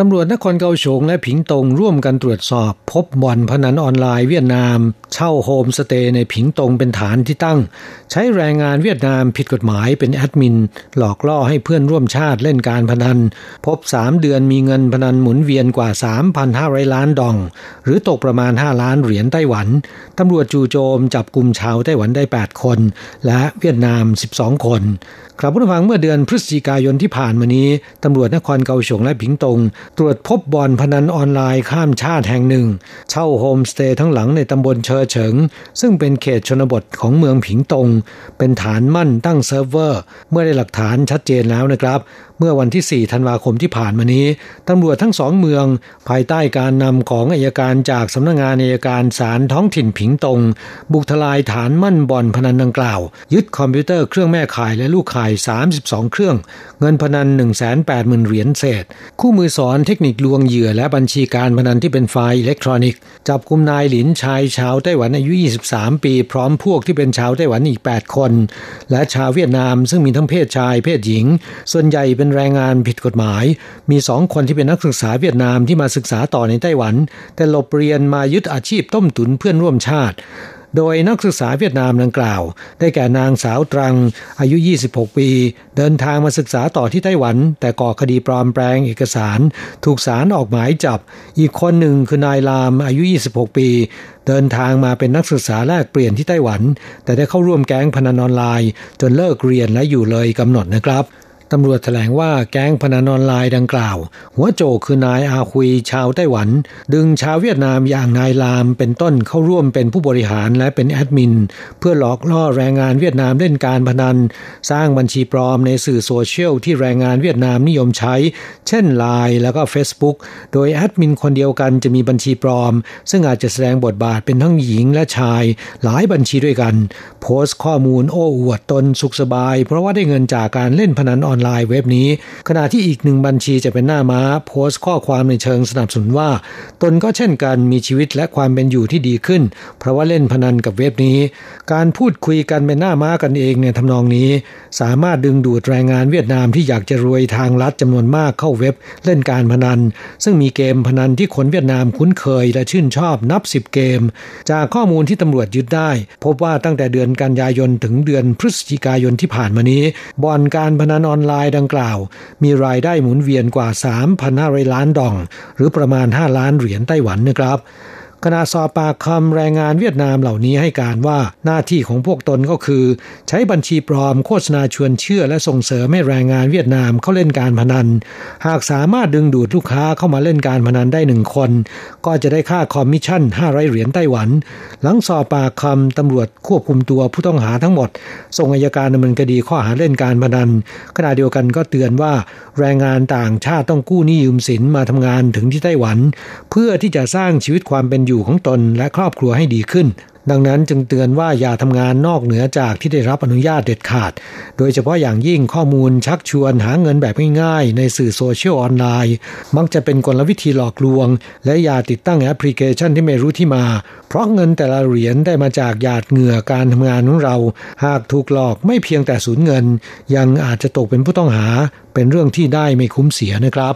ตำรวจนครเกาฉงและผิงตงร่วมกันตรวจสอบ พบบ่อนพนันออนไลน์เวียดนาม เช่าโฮมสเตย์ในผิงตงเป็นฐานที่ตั้ง ใช้แรงงานเวียดนามผิดกฎหมายเป็นแอดมิน หลอกล่อให้เพื่อนร่วมชาติเล่นการพนัน พบ 3 เดือนมีเงินพนันหมุนเวียนกว่า 3,500 ล้านดอง หรือตกประมาณ 5 ล้านเหรียญไต้หวัน ตำรวจจู่โจมจับกลุ่มชาวไต้หวันได้ 8 คน และเวียดนาม 12 คนครับผู้ฟังเมื่อเดือนพฤศจิกายนที่ผ่านมานี้ตำรวจนครเกาฉงและผิงตงตรวจพบบ่อนพนันออนไลน์ข้ามชาติแห่งหนึ่ง เช่าโฮมสเตย์ทั้งหลังในตำบลเชอเฉิง ซึ่งเป็นเขตชนบทของเมืองผิงตง เป็นฐานมั่นตั้งเซิร์ฟเวอร์ เมื่อได้หลักฐานชัดเจนแล้วนะครับ เมื่อวันที่ 4 ธันวาคมที่ผ่านมานี้ตำรวจทั้งสองเมือง ภายใต้การนำของอัยการจากสำนักงงานอัยการศาลท้องถิ่นผิงตง บุกทลายฐานมั่นบ่อนพนันดังกล่าว ยึดคอมพิวเตอร์เครื่องแม่ข่ายและลูกข่าย 32 เครื่อง เงินพนัน 180,000 เหรียญเศษ คู่มือสอนเทคนิคลวงเหยื่อและบัญชีการพนันที่เป็นไฟล์อิเล็กทรอนิกส์จับกุมนายหลินชายชาวไต้หวันอายุ 23 ปี พร้อมพวกที่เป็นชาวไต้หวันอีก 8 คน และชาวเวียดนามซึ่งมีทั้งเพศชายเพศหญิง ส่วนใหญ่เป็นเป็นแรงงานผิดกฎหมาย มีสองคนที่เป็นนักศึกษาเวียดนามที่มาศึกษาต่อในไต้หวัน แต่หลบเรียนมายึดอาชีพต้มตุ๋นเพื่อนร่วมชาติ โดยนักศึกษาเวียดนามดังกล่าว ได้แก่นางสาวตรัง อายุ 26 ปี เดินทางมาศึกษาต่อที่ไต้หวัน แต่ก่อคดีปลอมแปลงเอกสาร ถูกศาลออกหมายจับ อีกคนหนึ่งคือนายลามอายุ 26 ปีเดินทางมาเป็นนักศึกษาแลกเปลี่ยนที่ไต้หวัน แต่ได้เข้าร่วมแก๊งพนันออนไลน์ จนเลิกเรียนและอยู่เลยกำหนดนะครับ ตำรวจแถลงว่าแก๊งพนันออนไลน์ดังกล่าว หัวโจกคือนายอาคุยชาวไต้หวัน ดึงชาวเวียดนามอย่างนายลามเป็นต้นเข้าร่วมเป็นผู้บริหารและเป็นแอดมิน เพื่อหลอกล่อแรงงานเวียดนามเล่นการพนัน สร้างบัญชีปลอมในสื่อโซเชียลที่แรงงานเวียดนามนิยมใช้ เช่นไลน์แล้วก็ Facebook โดยแอดมินคนเดียวกันจะมีบัญชีปลอม ซึ่งอาจจะแสดงบทบาทเป็นทั้งหญิงและชาย หลายบัญชีด้วยกัน โพสต์ข้อมูลโอ้อวดตนสุขสบาย เพราะว่าได้เงินจากการเล่นพนันออนไลน์เว็บนี้ ขณะที่อีกหนึ่งบัญชีจะเป็นหน้าม้า โพสต์ข้อความในเชิงสนับสนุนว่า ตนก็เช่นกันมีชีวิตและความเป็นอยู่ที่ดีขึ้น เพราะว่าเล่นพนันกับเว็บนี้ การพูดคุยกันเป็นหน้าม้ากันเองในทำนองนี้ สามารถดึงดูดแรงงานเวียดนามที่อยากจะรวยทางลัดจำนวนมากเข้าเว็บเล่นการพนัน ซึ่งมีเกมพนันที่คนเวียดนามคุ้นเคยและชื่นชอบนับสิบเกม จากข้อมูลที่ตำรวจยึดได้ พบว่าตั้งแต่เดือนกันยายนถึงเดือนพฤศจิกายนที่ผ่านมานี้บ่อนการพนันออนไลน์ดังกล่าว มีรายได้หมุนเวียนกว่า 3,500 ล้านดอง หรือประมาณ 5 ล้านเหรียญไต้หวันนะครับ ขณะสอบปากคำแรงงานเวียดนามเหล่านี้ให้การว่าหน้าที่ของพวกตนก็คือ ใช้บัญชีปลอมโฆษณาชวนเชื่อและส่งเสริมให้แรงงานเวียดนามเข้าเล่นการพนัน หากสามารถดึงดูดลูกค้าเข้ามาเล่นการพนันได้หนึ่งคน ก็จะได้ค่าคอมมิชชั่น 500 เหรียญไต้หวัน หลังสอบปากคำตำรวจควบคุมตัวผู้ต้องหาทั้งหมด ส่งอัยการดำเนินคดีข้อหาเล่นการพนัน ขณะเดียวกันก็เตือนว่า แรงงานต่างชาติต้องกู้หนี้ยืมสินมาทำงานถึงที่ไต้หวัน เพื่อที่จะสร้างชีวิตความเป็นอยู่ของตนและครอบครัวให้ดีขึ้น ดังนั้นจึงเตือนว่าอย่าทำงานนอกเหนือจากที่ได้รับอนุญาตเด็ดขาด โดยเฉพาะอย่างยิ่งข้อมูลชักชวนหาเงินแบบง่ายๆ ในสื่อโซเชียลออนไลน์ มักจะเป็นกลวิธีหลอกลวง และอย่าติดตั้งแอปพลิเคชันที่ไม่รู้ที่มา เพราะเงินแต่ละเหรียญได้มาจากหยาดเหงื่อการทำงานของเรา หากถูกหลอกไม่เพียงแต่สูญเงิน ยังอาจจะตกเป็นผู้ต้องหา เป็นเรื่องที่ได้ไม่คุ้มเสียนะครับ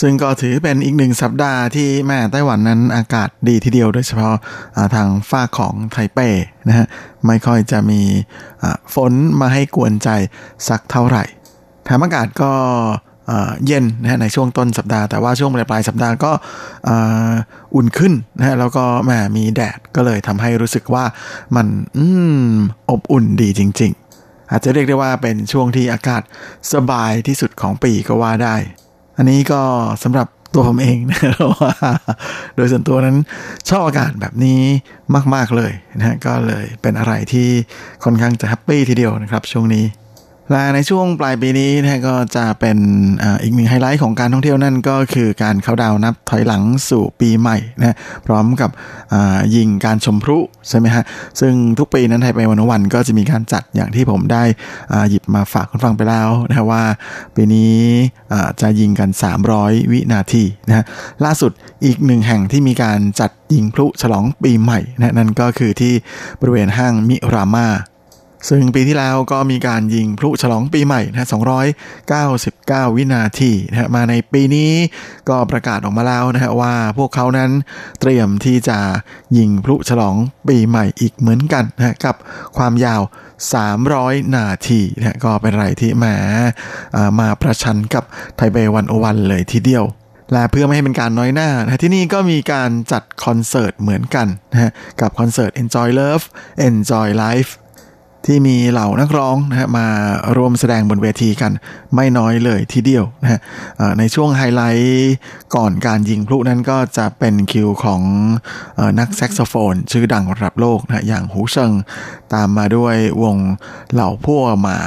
ซึ่งก็ถือเป็นอีกหนึ่งสัปดาห์ที่แม่ไต้หวันนั้นอากาศดีทีเดียว โดยเฉพาะทางฝ้าของไทเปนะฮะไม่ค่อยจะมีฝนมาให้กวนใจสักเท่าไหร่แถมอากาศก็เย็นนะฮะในช่วงต้นสัปดาห์แต่ว่าช่วงปลายปลายสัปดาห์ก็อุ่นขึ้นนะฮะแล้วก็แหมมีแดดก็เลยทำให้รู้สึกว่ามันอืมอบอุ่นดีจริง ๆ อาจจะเรียกได้ว่าเป็นช่วงที่อากาศสบายที่สุดของปีก็ว่าได้ อันนี้ก็สำหรับตัวผมเองนะว่าโดยส่วนตัวนั้นชอบอากาศแบบนี้มาก ๆ เลยนะฮะก็เลยเป็นอะไรที่ค่อนข้างจะแฮปปี้ทีเดียวนะครับช่วงนี้ และในช่วงปลายปีนี้นะก็จะเป็นอีกหนึ่งไฮไลท์ของการท่องเที่ยวนั่นก็คือการเข้าดาวนับถอยหลังสู่ปีใหม่นะพร้อมกับยิงการชมพลุใช่ไหมฮะซึ่งทุกปีนั้นไทยไปวันวันก็จะมีการจัดอย่างที่ผมได้หยิบมาฝากคุณฟังไปแล้วนะว่าปีนี้จะยิงกัน 300 วินาทีนะล่าสุดอีกหนึ่งแห่งที่มีการจัดยิงพลุฉลองปีใหม่นะนั่นก็คือที่บริเวณห้างมิรามา ซึ่งปีที่แล้วก็มีการยิงพลุฉลองปีใหม่นะ299 วินาทีนะมาในปีนี้ก็ประกาศออกมาแล้วนะฮะว่าพวกเขานั้นเตรียมที่จะยิงพลุฉลองปีใหม่อีกเหมือนกันนะกับความยาว 300 นาทีนะก็เป็นอะไรที่แหมมาประชันกับไทเปวันโอวันเลยทีเดียวและเพื่อไม่ให้เป็นการน้อยหน้านะที่นี่ก็มีการจัดคอนเสิร์ตเหมือนกันนะฮะกับคอนเสิร์ต Enjoy Love Enjoy Life ที่มีเหล่านักร้องนะฮะมาร่วมแสดงบนเวทีกันไม่น้อยเลยทีเดียวนะฮะในช่วงไฮไลท์ก่อนการยิงพลุนั้นก็จะเป็นคิวของนักแซกโซโฟน ชื่อดังระดับโลกนะอย่างหูเซิงตามมาด้วยวงเหล่าพวกหมา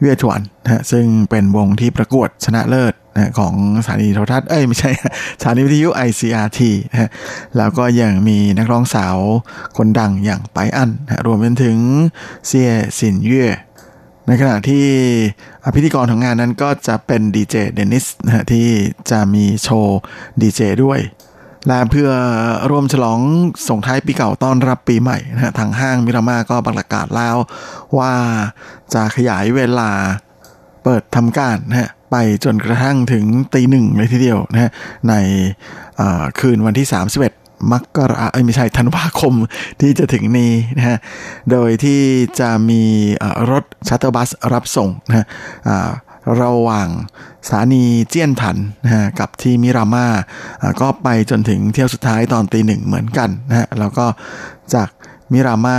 เวียถวนนะซึ่งเป็นวงที่ประกวดชนะเลิศ นะของสถานีโทรทัศน์ เอ้ยไม่ใช่สถานีวิทยุ ICRT นะแล้วก็ยังมีนักร้องสาวคนดังอย่างไปอันนะรวมไปถึงเซียสินเย่ในขณะที่พิธีกรของงานนั้นก็จะเป็นดีเจเดนิสนะฮะที่จะมีโชว์ดีเจด้วยและเพื่อร่วมฉลองส่งท้ายปีเก่าต้อนรับปีใหม่นะฮะทางห้างมิรามาก็ประกาศแล้วว่าจะขยายเวลาเปิดทำการนะฮะ ไปจนกระทั่งถึงตีหนึ่งเลยทีเดียวนะฮะในคืนวันที่ 31มกราไม่ใช่ธันวาคมที่จะถึงนี้นะฮะ โดยที่จะมีรถชัตเตอร์บัสรับส่งนะฮะระหว่างสถานีเจียนถันนะฮะกับที่มิรามาก็ไปจนถึงเที่ยวสุดท้ายตอนตีหนึ่งเหมือนกันนะฮะ แล้วก็จากมิรามา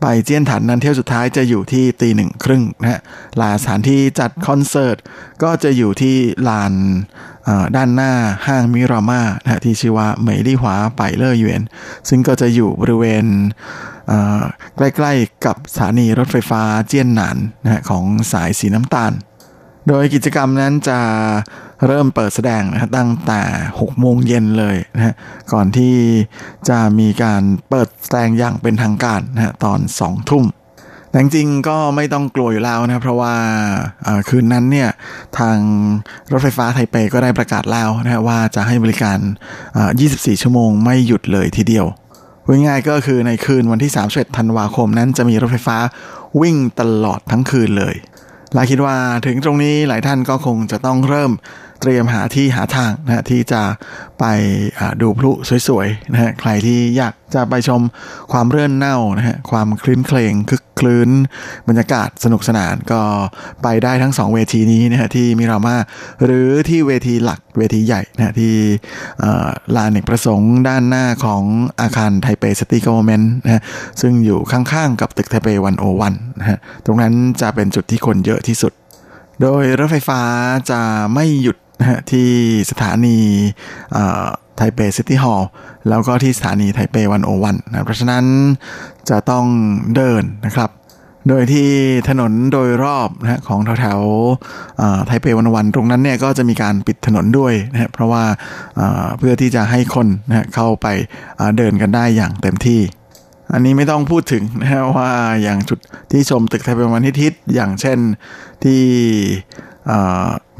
ไปเจียนถันนั้นเที่ยวสุดท้ายจะอยู่ที่ตีหนึ่งครึ่งนะฮะลาสถานที่จัดคอนเสิร์ตก็จะอยู่ที่ลานด้านหน้าห้างมิรามานะฮะที่ชื่อว่าเหมยลี่หวาไปเลอร์เยวนซึ่งก็จะอยู่บริเวณใกล้ๆกับสถานีรถไฟฟ้าเจียนหนานนะฮะของสายสีน้ำตาล โดยกิจกรรมนั้นจะ เริ่มเปิดแสดงนะตั้งแต่6โมงเย็นเลยนะฮะก่อนที่จะมีการเปิดแสดงอย่างเป็นทางการนะฮะตอน2ทุ่มแต่จริงก็ไม่ต้องกลัวอยู่แล้วนะเพราะว่าคืนนั้นเนี่ยทางรถไฟฟ้าไทเปก็ได้ประกาศแล้วนะฮะว่าจะให้บริการ 24 ชั่วโมงไม่หยุดเลยทีเดียวง่ายๆก็คือในคืนวันที่31ธันวาคมนั้นจะมีรถไฟฟ้าวิ่งตลอดทั้งคืนเลยลาคิดว่าถึงตรงนี้หลายท่านก็คงจะต้องเริ่ม เตรียมหาที่หาทางนะที่จะไปดูพลุสวยๆนะฮะใครที่อยากจะไปชมความเรื่อนเน่านะฮะความคลื้นเคลงคึกคลื้นบรรยากาศสนุกสนานก็ไปได้ทั้งสองเวทีนี้นะฮะที่ Miramar หรือที่เวทีหลักเวทีใหญ่นะฮะที่ลานเอกประสงค์ด้านหน้าของอาคารไทเป City Government นะฮะซึ่งอยู่ข้างๆกับตึกไทเป One O One นะฮะตรงนั้นจะเป็นจุดที่คนเยอะที่สุด โดยรถไฟฟ้าจะไม่หยุด นะฮะที่สถานีไทเป City Hall แล้วก็ที่สถานีไทเป One O One นะเพราะฉะนั้นจะต้องเดินนะครับ โดยที่ถนนโดยรอบนะของแถวๆไทเปวันวันตรงนั้นเนี่ยก็จะมีการปิดถนนด้วยนะเพราะว่าเพื่อที่จะให้คนนะเข้าไปเดินกันได้อย่างเต็มที่อันนี้ไม่ต้องพูดถึงนะว่าอย่างจุดที่ชมตึกไทเปวันทิศอย่างเช่นที่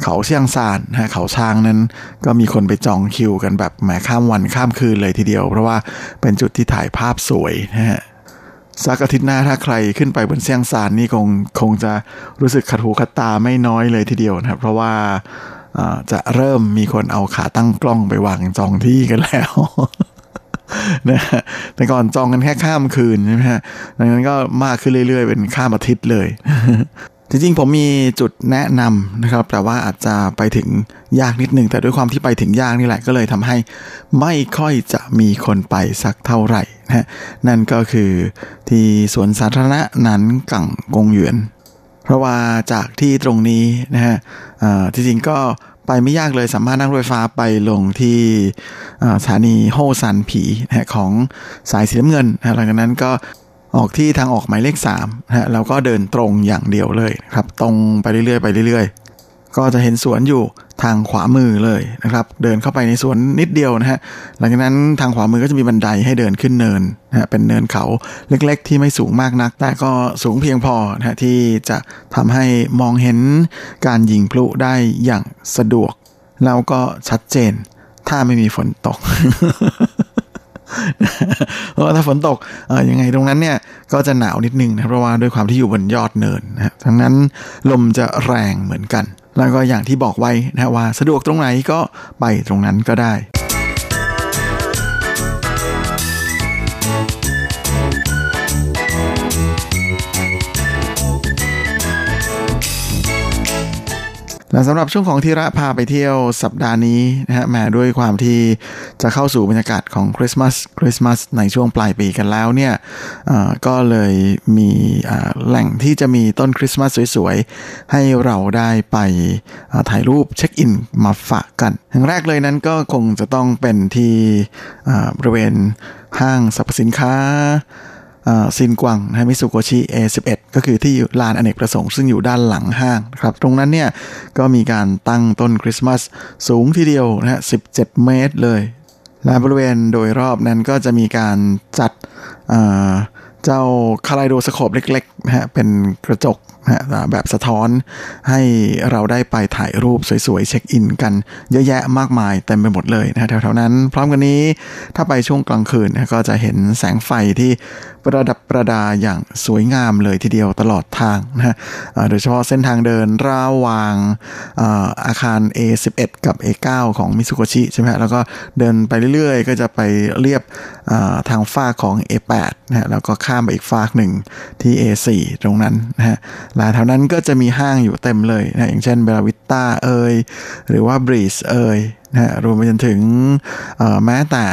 เขาเชียงซานนะเขาช้างนั้น ก็มีคนไปจองคิวกันแบบแหมข้ามวันข้ามคืนเลยทีเดียว เพราะว่าเป็นจุดที่ถ่ายภาพสวยนะฮะสักอาทิตย์หน้าถ้าใครขึ้นไปบนเชียงซานนี่คงคงจะรู้สึกขัดหูขัดตาไม่น้อยเลยทีเดียวนะครับ เพราะว่าจะเริ่มมีคนเอาขาตั้งกล้องไปวางจองที่กันแล้วนะแต่ก่อนจองกันแค่ข้ามคืนใช่ไหมฮะดังนั้นก็มากขึ้นเรื่อยๆ เป็นข้ามอาทิตย์เลย จริงๆ ผมมีจุดแนะนำนะครับ แต่ว่าอาจจะไปถึงยากนิดนึง แต่ด้วยความที่ไปถึงยากนี่แหละ ก็เลยทำให้ไม่ค่อยจะมีคนไปสักเท่าไหร่นะนั่นก็คือที่สวนสาธารณะนันกังกงหยวน เพราะว่าจากที่ตรงนี้นะฮะจริงๆก็ไปไม่ยากเลยสามารถนั่งรถไฟฟ้าไปลงที่สถานีโฮซันผีนะของสายสีน้ำเงินนะหลังจากนั้นก็ ออกที่ทางออกหมายเลข3นะแล้วก็เดินตรงอย่างเดียวเลยครับตรงไปเรื่อยๆไปเรื่อยๆ ก็จะเห็นสวนอยู่ทางขวามือเลยนะครับ เดินเข้าไปในสวนนิดเดียวนะฮะหลังจากนั้นทางขวามือก็จะมีบันไดให้เดินขึ้นเนินนะฮะเป็นเนินเขาเล็กๆ ที่ไม่สูงมากนัก แต่ก็สูงเพียงพอนะฮะที่จะทำให้มองเห็นการยิงพลุได้อย่างสะดวก แล้วก็ชัดเจน ถ้าไม่มีฝนตก เพราะถ้าฝนตกเออยังไงตรงนั้นเนี่ยก็จะหนาวนิดนึงนะเพราะว่าด้วยความที่อยู่บนยอดเนินนะทั้งนั้นลมจะแรงเหมือนกัน แล้วก็อย่างที่บอกไว้นะว่าสะดวกตรงไหนก็ไปตรงนั้นก็ได้ และสำหรับช่วงของทีระพาไปเที่ยวสัปดาห์นี้นะฮะแม้ด้วยความที่จะเข้าสู่บรรยากาศของคริสต์มาสคริสต์มาสในช่วงปลายปีกันแล้วเนี่ยก็เลยมีแหล่งที่จะมีต้นคริสต์มาสสวยๆ ให้เราได้ไปถ่ายรูปเช็คอินมาฝากกันอย่างแรกเลยนั้นก็คงจะต้องเป็นที่บริเวณห้างสรรพสินค้า ซินกวังนะมิสุโกชิ A11 ก็คือที่ลานอเนกประสงค์ซึ่งอยู่ด้านหลังห้างครับ ตรงนั้นเนี่ยก็มีการตั้งต้นคริสต์มาสสูงทีเดียวนะฮะ17 เมตรเลยและบริเวณโดยรอบนั้นก็จะมีการจัดเจ้าคาไลโดสโคปเล็กๆนะฮะเป็นกระจก แบบสะท้อนให้เราได้ไปถ่ายรูปสวยๆ เช็คอินกันเยอะแยะมากมายเต็มไปหมดเลยนะแถวๆนั้น พร้อมกันนี้ถ้าไปช่วงกลางคืนก็จะเห็นแสงไฟที่ประดับประดาอย่างสวยงามเลยทีเดียวตลอดทางนะโดยเฉพาะเส้นทางเดินระหว่างอาคาร A11 กับ A9 ของมิสุโกชิใช่ไหมแล้วก็เดินไปเรื่อยๆ ก็จะไปเรียบทางฝ้าของ A8 นะแล้วก็ข้ามไปอีกฝ้าหนึ่งที่ A4 ตรงนั้นนะฮะแลวแถวนั้นก็จะมีห้างอยู่เต็มเลยนะอย่างเช่นเบลวิตตาเอยหรือว่าบรีสเอยนะรวมไปจนถึงแม้แต่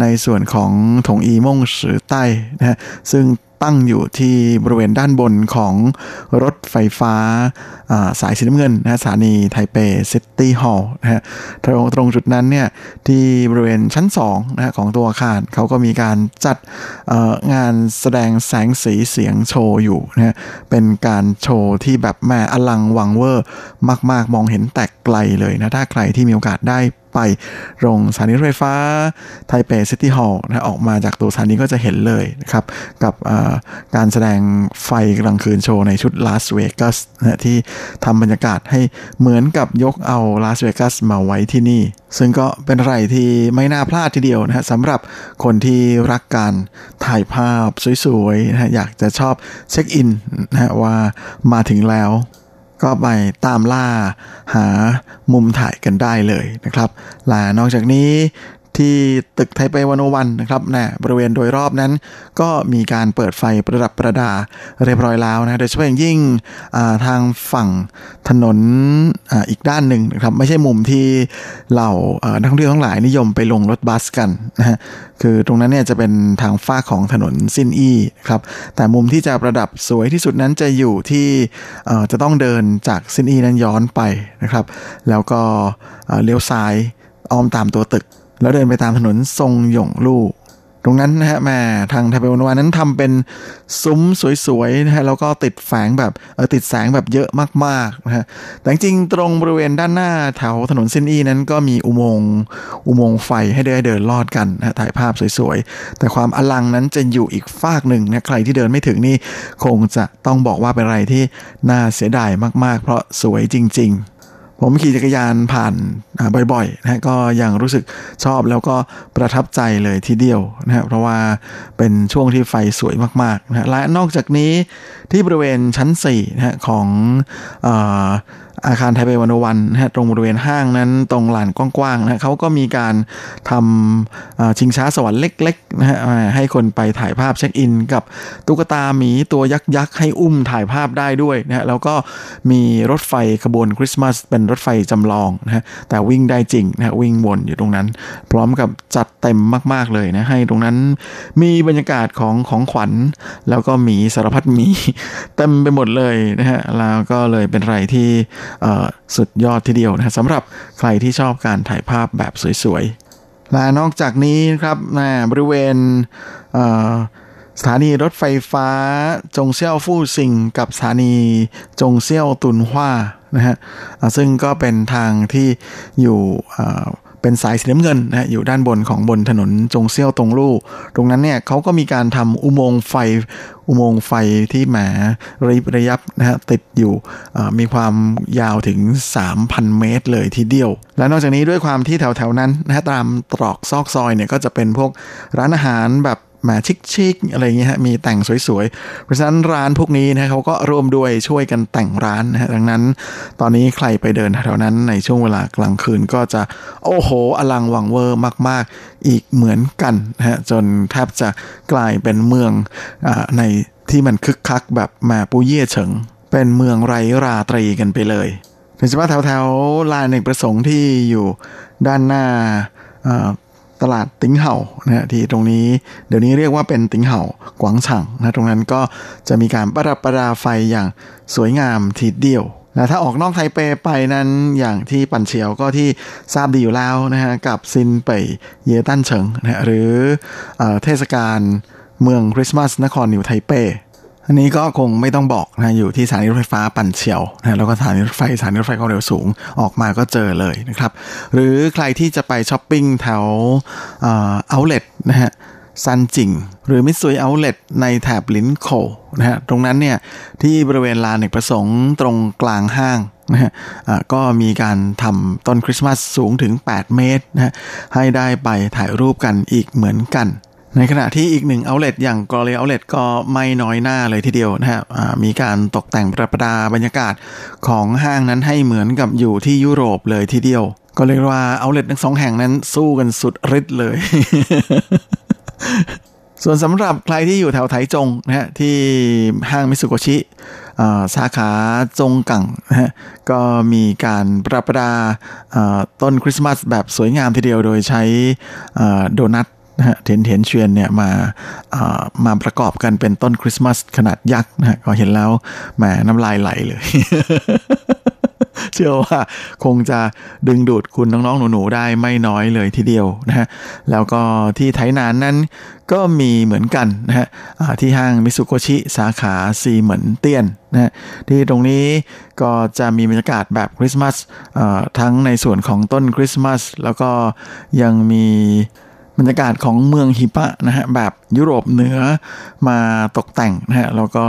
ในส่วนของถงอีม่งสือใต้นะซึ่งตั้งอยู่ที่บริเวณด้านบนของรถไฟฟ้า สายสีน้ำเงินนะสถานีไทเป City Hall นะฮะตรงตรงจุดนั้นเนี่ยที่บริเวณชั้น2นะของตัวอาคารเขาก็มีการจัดงานแสดงแสงสีเสียงโชว์อยู่นะฮะเป็นการโชว์ที่แบบแม่อลังวังเวอร์มาก ๆ มองเห็นแต่ไกลเลยนะถ้าใครที่มีโอกาสได้ไปลงสถานีรถไฟฟ้าไทเป City Hall นะออกมาจากตัวสถานีก็จะเห็นเลยนะครับกับการแสดงไฟกลางคืนโชว์ในชุดลาสเวกัสนะที่ทำบรรยากาศให้เหมือนกับยกเอาลาสเวกัสมาไว้ที่นี่ ซึ่งก็เป็นอะไรที่ไม่น่าพลาดทีเดียวนะฮะสำหรับคนที่รักการถ่ายภาพสวยๆนะฮะอยากจะชอบเช็คอินนะฮะว่ามาถึงแล้วก็ไปตามล่าหามุมถ่ายกันได้เลยนะครับ และนอกจากนี้ ที่ตึกไทเปวันโอวันนะครับนะบริเวณโดยรอบนั้น ก็มีการเปิดไฟประดับประดาเรียบร้อยแล้วนะโดยเฉพาะอย่างยิ่งทางฝั่งถนนออีกด้านหนึ่งนะครับไม่ใช่มุมที่เหล่านักท่องเที่ยวทั้งหลายนิยมไปลงรถบัสกันนะฮะคือตรงนั้นเนี่ยจะเป็นทางฝ้าของถนนซินอีครับแต่มุมที่จะประดับสวยที่สุดนั้นจะอยู่ที่จะต้องเดินจากซินอีนั้นย้อนไปนะครับ แล้วก็เลี้ยวซ้ายอ้อมตามตัวตึก แล้วเดินไปตามถนนทรงหยงลู่ตรงนั้นนะฮะแม่ทางไทเปวันวานั้นทำเป็นซุ้มสวยๆนะฮะแล้วก็ติดแฝงแบบเออติดแสงแบบเยอะมากๆนะฮะแต่จริงตรงบริเวณด้านหน้าแถวถนนเส้นอีนั้นก็มีอุโมงค์อุโมงค์ไฟให้ได้เดินลอดกันนะถ่ายภาพสวยๆ แต่ความอลังนั้นจะอยู่อีกฟากหนึ่งนะใครที่เดินไม่ถึงนี่คงจะต้องบอกว่าเป็นอะไรที่น่าเสียดายมากๆ เพราะสวยจริง ๆ ผมขี่จักรยานผ่านบ่อยๆนะก็ยังรู้สึกชอบแล้วก็ประทับใจเลยทีเดียวนะเพราะว่าเป็นช่วงที่ไฟสวยมากๆนะและนอกจากนี้ที่บริเวณชั้น4นะของ อาคารไทเปวันวันนะฮะตรงบริเวณห้างนั้นตรงลานกว้างๆนะเขาก็มีการทำชิงช้าสวรรค์เล็กๆนะฮะให้คนไปถ่ายภาพเช็คอิน กับตุ๊กตาหมีตัวยักษ์ๆให้อุ้มถ่ายภาพได้ด้วยนะฮะแล้วก็มีรถไฟขบวนคริสต์มาสเป็นรถไฟจำลองนะฮะแต่วิ่งได้จริงนะฮะวิ่งวนอยู่ตรงนั้น พร้อมกับจัดเต็มมากๆเลยนะให้ตรงนั้นมีบรรยากาศของของขวัญ แล้วก็หมีสารพัดหมีเต็มไปหมดเลยนะฮะแล้วก็เลยเป็นอะไรที่สุดยอดทีเดียวนะสำหรับใครที่ชอบการถ่ายภาพแบบสวยๆ และนอกจากนี้ครับนะบริเวณสถานีรถไฟฟ้าจงเซี่ยวฟู่ซิงกับสถานีจงเซี่ยวตุนฮวานะฮะซึ่งก็เป็นทางที่อยู่ เป็นสายสีน้ำเงินนะอยู่ด้านบนของบนถนนจงเซี่ยวตรงลู่ตรงนั้นเนี่ยเขาก็มีการทำอุโมงค์ไฟอุโมงค์ไฟที่แหมระยิบระยับนะฮะติดอยู่มีความยาวถึง 3,000 เมตรเลยทีเดียว และนอกจากนี้ด้วยความที่แถวๆนั้นนะฮะตามตรอกซอกซอยเนี่ยก็จะเป็นพวกร้านอาหารแบบ มาชิคๆอะไรเงี้ยฮะมีแต่งสวยๆ เพราะฉะนั้นร้านพวกนี้นะเขาก็ร่วมด้วยช่วยกันแต่งร้านนะฮะดังนั้น ตอนนี้ใครไปเดินแถวนั้นในช่วงเวลากลางคืนก็จะโอ้โหอลังวังเวอร์มาก ๆ อีกเหมือนกันนะฮะจนแทบจะกลายเป็นเมืองอในที่มันคึกคักแบบมาปูเย่เฉิง เป็นเมืองไร้ราตรีกันไปเลยโดยเฉพาะแถวๆลานในประสงค์ที่อยู่ด้านหน้า ตลาดติงเห่านะที่ตรงนี้เดี๋ยวนี้เรียกว่าเป็นติงเห่ากวางฉ่งนะตรงนั้นก็จะมีการประดับประดาไฟอย่างสวยงามทีเดียวและถ้าออกนอกไทเปไปนั้นอย่างที่ปั่นเฉียวก็ที่ทราบดีอยู่แล้วนะฮะกับซินเป่ยเยตันเฉิงนะหรือเทศกาลเมืองคริสต์มาสนครนิวไทเป อันนี้ก็คงไม่ต้องบอกนะอยู่ที่สถานีรถไฟฟ้าปั่นเฉียวนะแล้วก็สถานีรถไฟสถานีรถไฟความเร็วสูงออกมาก็เจอเลยนะครับ หรือใครที่จะไปช้อปปิ้งแถว outlet นะฮะซันจิงหรือ Mitsui Outlet ในแถบลินโคนะฮะตรงนั้นเนี่ยที่บริเวณลานเอกประสงค์ตรงกลางห้างนะฮะก็มีการทำต้นคริสต์มาสสูงถึง 8 เมตรนะฮะให้ได้ไปถ่ายรูปกันอีกเหมือนกัน ในขณะที่อีกหนึ่ง outlet อย่าง Gloria Outlet ก็ไม่น้อยหน้าเลยทีเดียวนะครับมีการตกแต่งประดับประดาบรรยากาศของห้างนั้นให้เหมือนกับอยู่ที่ยุโรปเลยทีเดียว ก็เรียกว่า outlet ทั้งสองแห่งนั้นสู้กันสุดฤทธิ์เลย ส่วนสำหรับใครที่อยู่แถวไถจงนะฮะที่ห้างมิตสึโคชิสาขาจงกังนะฮะก็มีการประปดาต้นคริสต์มาสแบบสวยงามทีเดียวโดยใช้โดนัท นะฮะเทนเทนเชียนเนี่ยมามาประกอบกันเป็นต้นคริสต์มาสขนาดยักษ์นะฮะก็เห็นแล้วแหมน้ำลายไหลเลย เชื่อว่าคงจะดึงดูดคุณน้องๆหนูๆได้ไม่น้อยเลยทีเดียวนะฮะแล้วก็ที่ไทยนานนั้นก็มีเหมือนกันนะฮะที่ห้างมิสุโกชิสาขาซีเหมือนเตี้ยนนะฮะที่ตรงนี้ก็จะมีบรรยากาศแบบคริสต์มาสทั้งในส่วนของต้นคริสต์มาสแล้วก็ยังมี บรรยากาศของเมืองฮิปะนะฮะแบบยุโรปเหนือมาตกแต่งนะฮะแล้วก็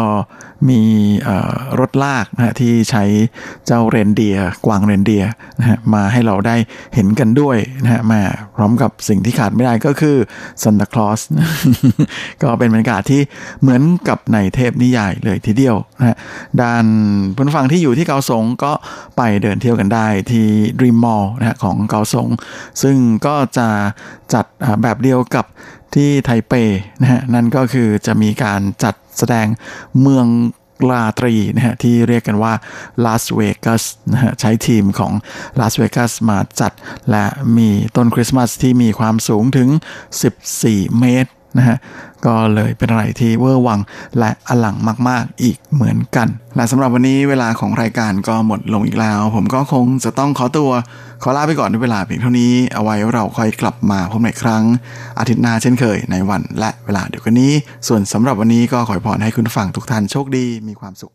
มีรถลากนะฮะที่ใช้เจ้าเรนเดียกวางเรนเดียนะฮะมาให้เราได้เห็นกันด้วยนะฮะมาพร้อมกับสิ่งที่ขาดไม่ได้ก็คือซันตาคลอสก็เป็นบรรยากาศที่เหมือนกับในเทพนิยายเลยทีเดียวนะฮะด้านผู้ฟังที่อยู่ที่เกาสงก็ไปเดินเที่ยวกันได้ที่ Dream Mall นะฮะของเกาสง ซึ่งก็จะจัดแบบเดียวกับที่ไทเปนะฮะนั่นก็คือจะมีการจัด แสดงเมืองลาตรีนะฮะที่เรียกกันว่าลาสเวกัสนะฮะใช้ทีมของลาสเวกัสมาจัด และมีต้นคริสต์มาสที่มีความสูงถึง 14 เมตร นะฮะก็เลยเป็นอะไรที่เวอร์วังและอลังมาก ๆ อีกเหมือนกัน และสำหรับวันนี้เวลาของรายการก็หมดลงอีกแล้ว ผมก็คงจะต้องขอตัว ขอลาไปก่อนด้วยเวลาเพียงเท่านี้ เอาไว้เราค่อยกลับมาพบในครั้ง อาทิตย์หน้าเช่นเคยในวันและเวลาเดียวกันนี้ ส่วนสำหรับวันนี้ก็ขอพรให้คุณฟังทุกท่านโชคดีมีความสุข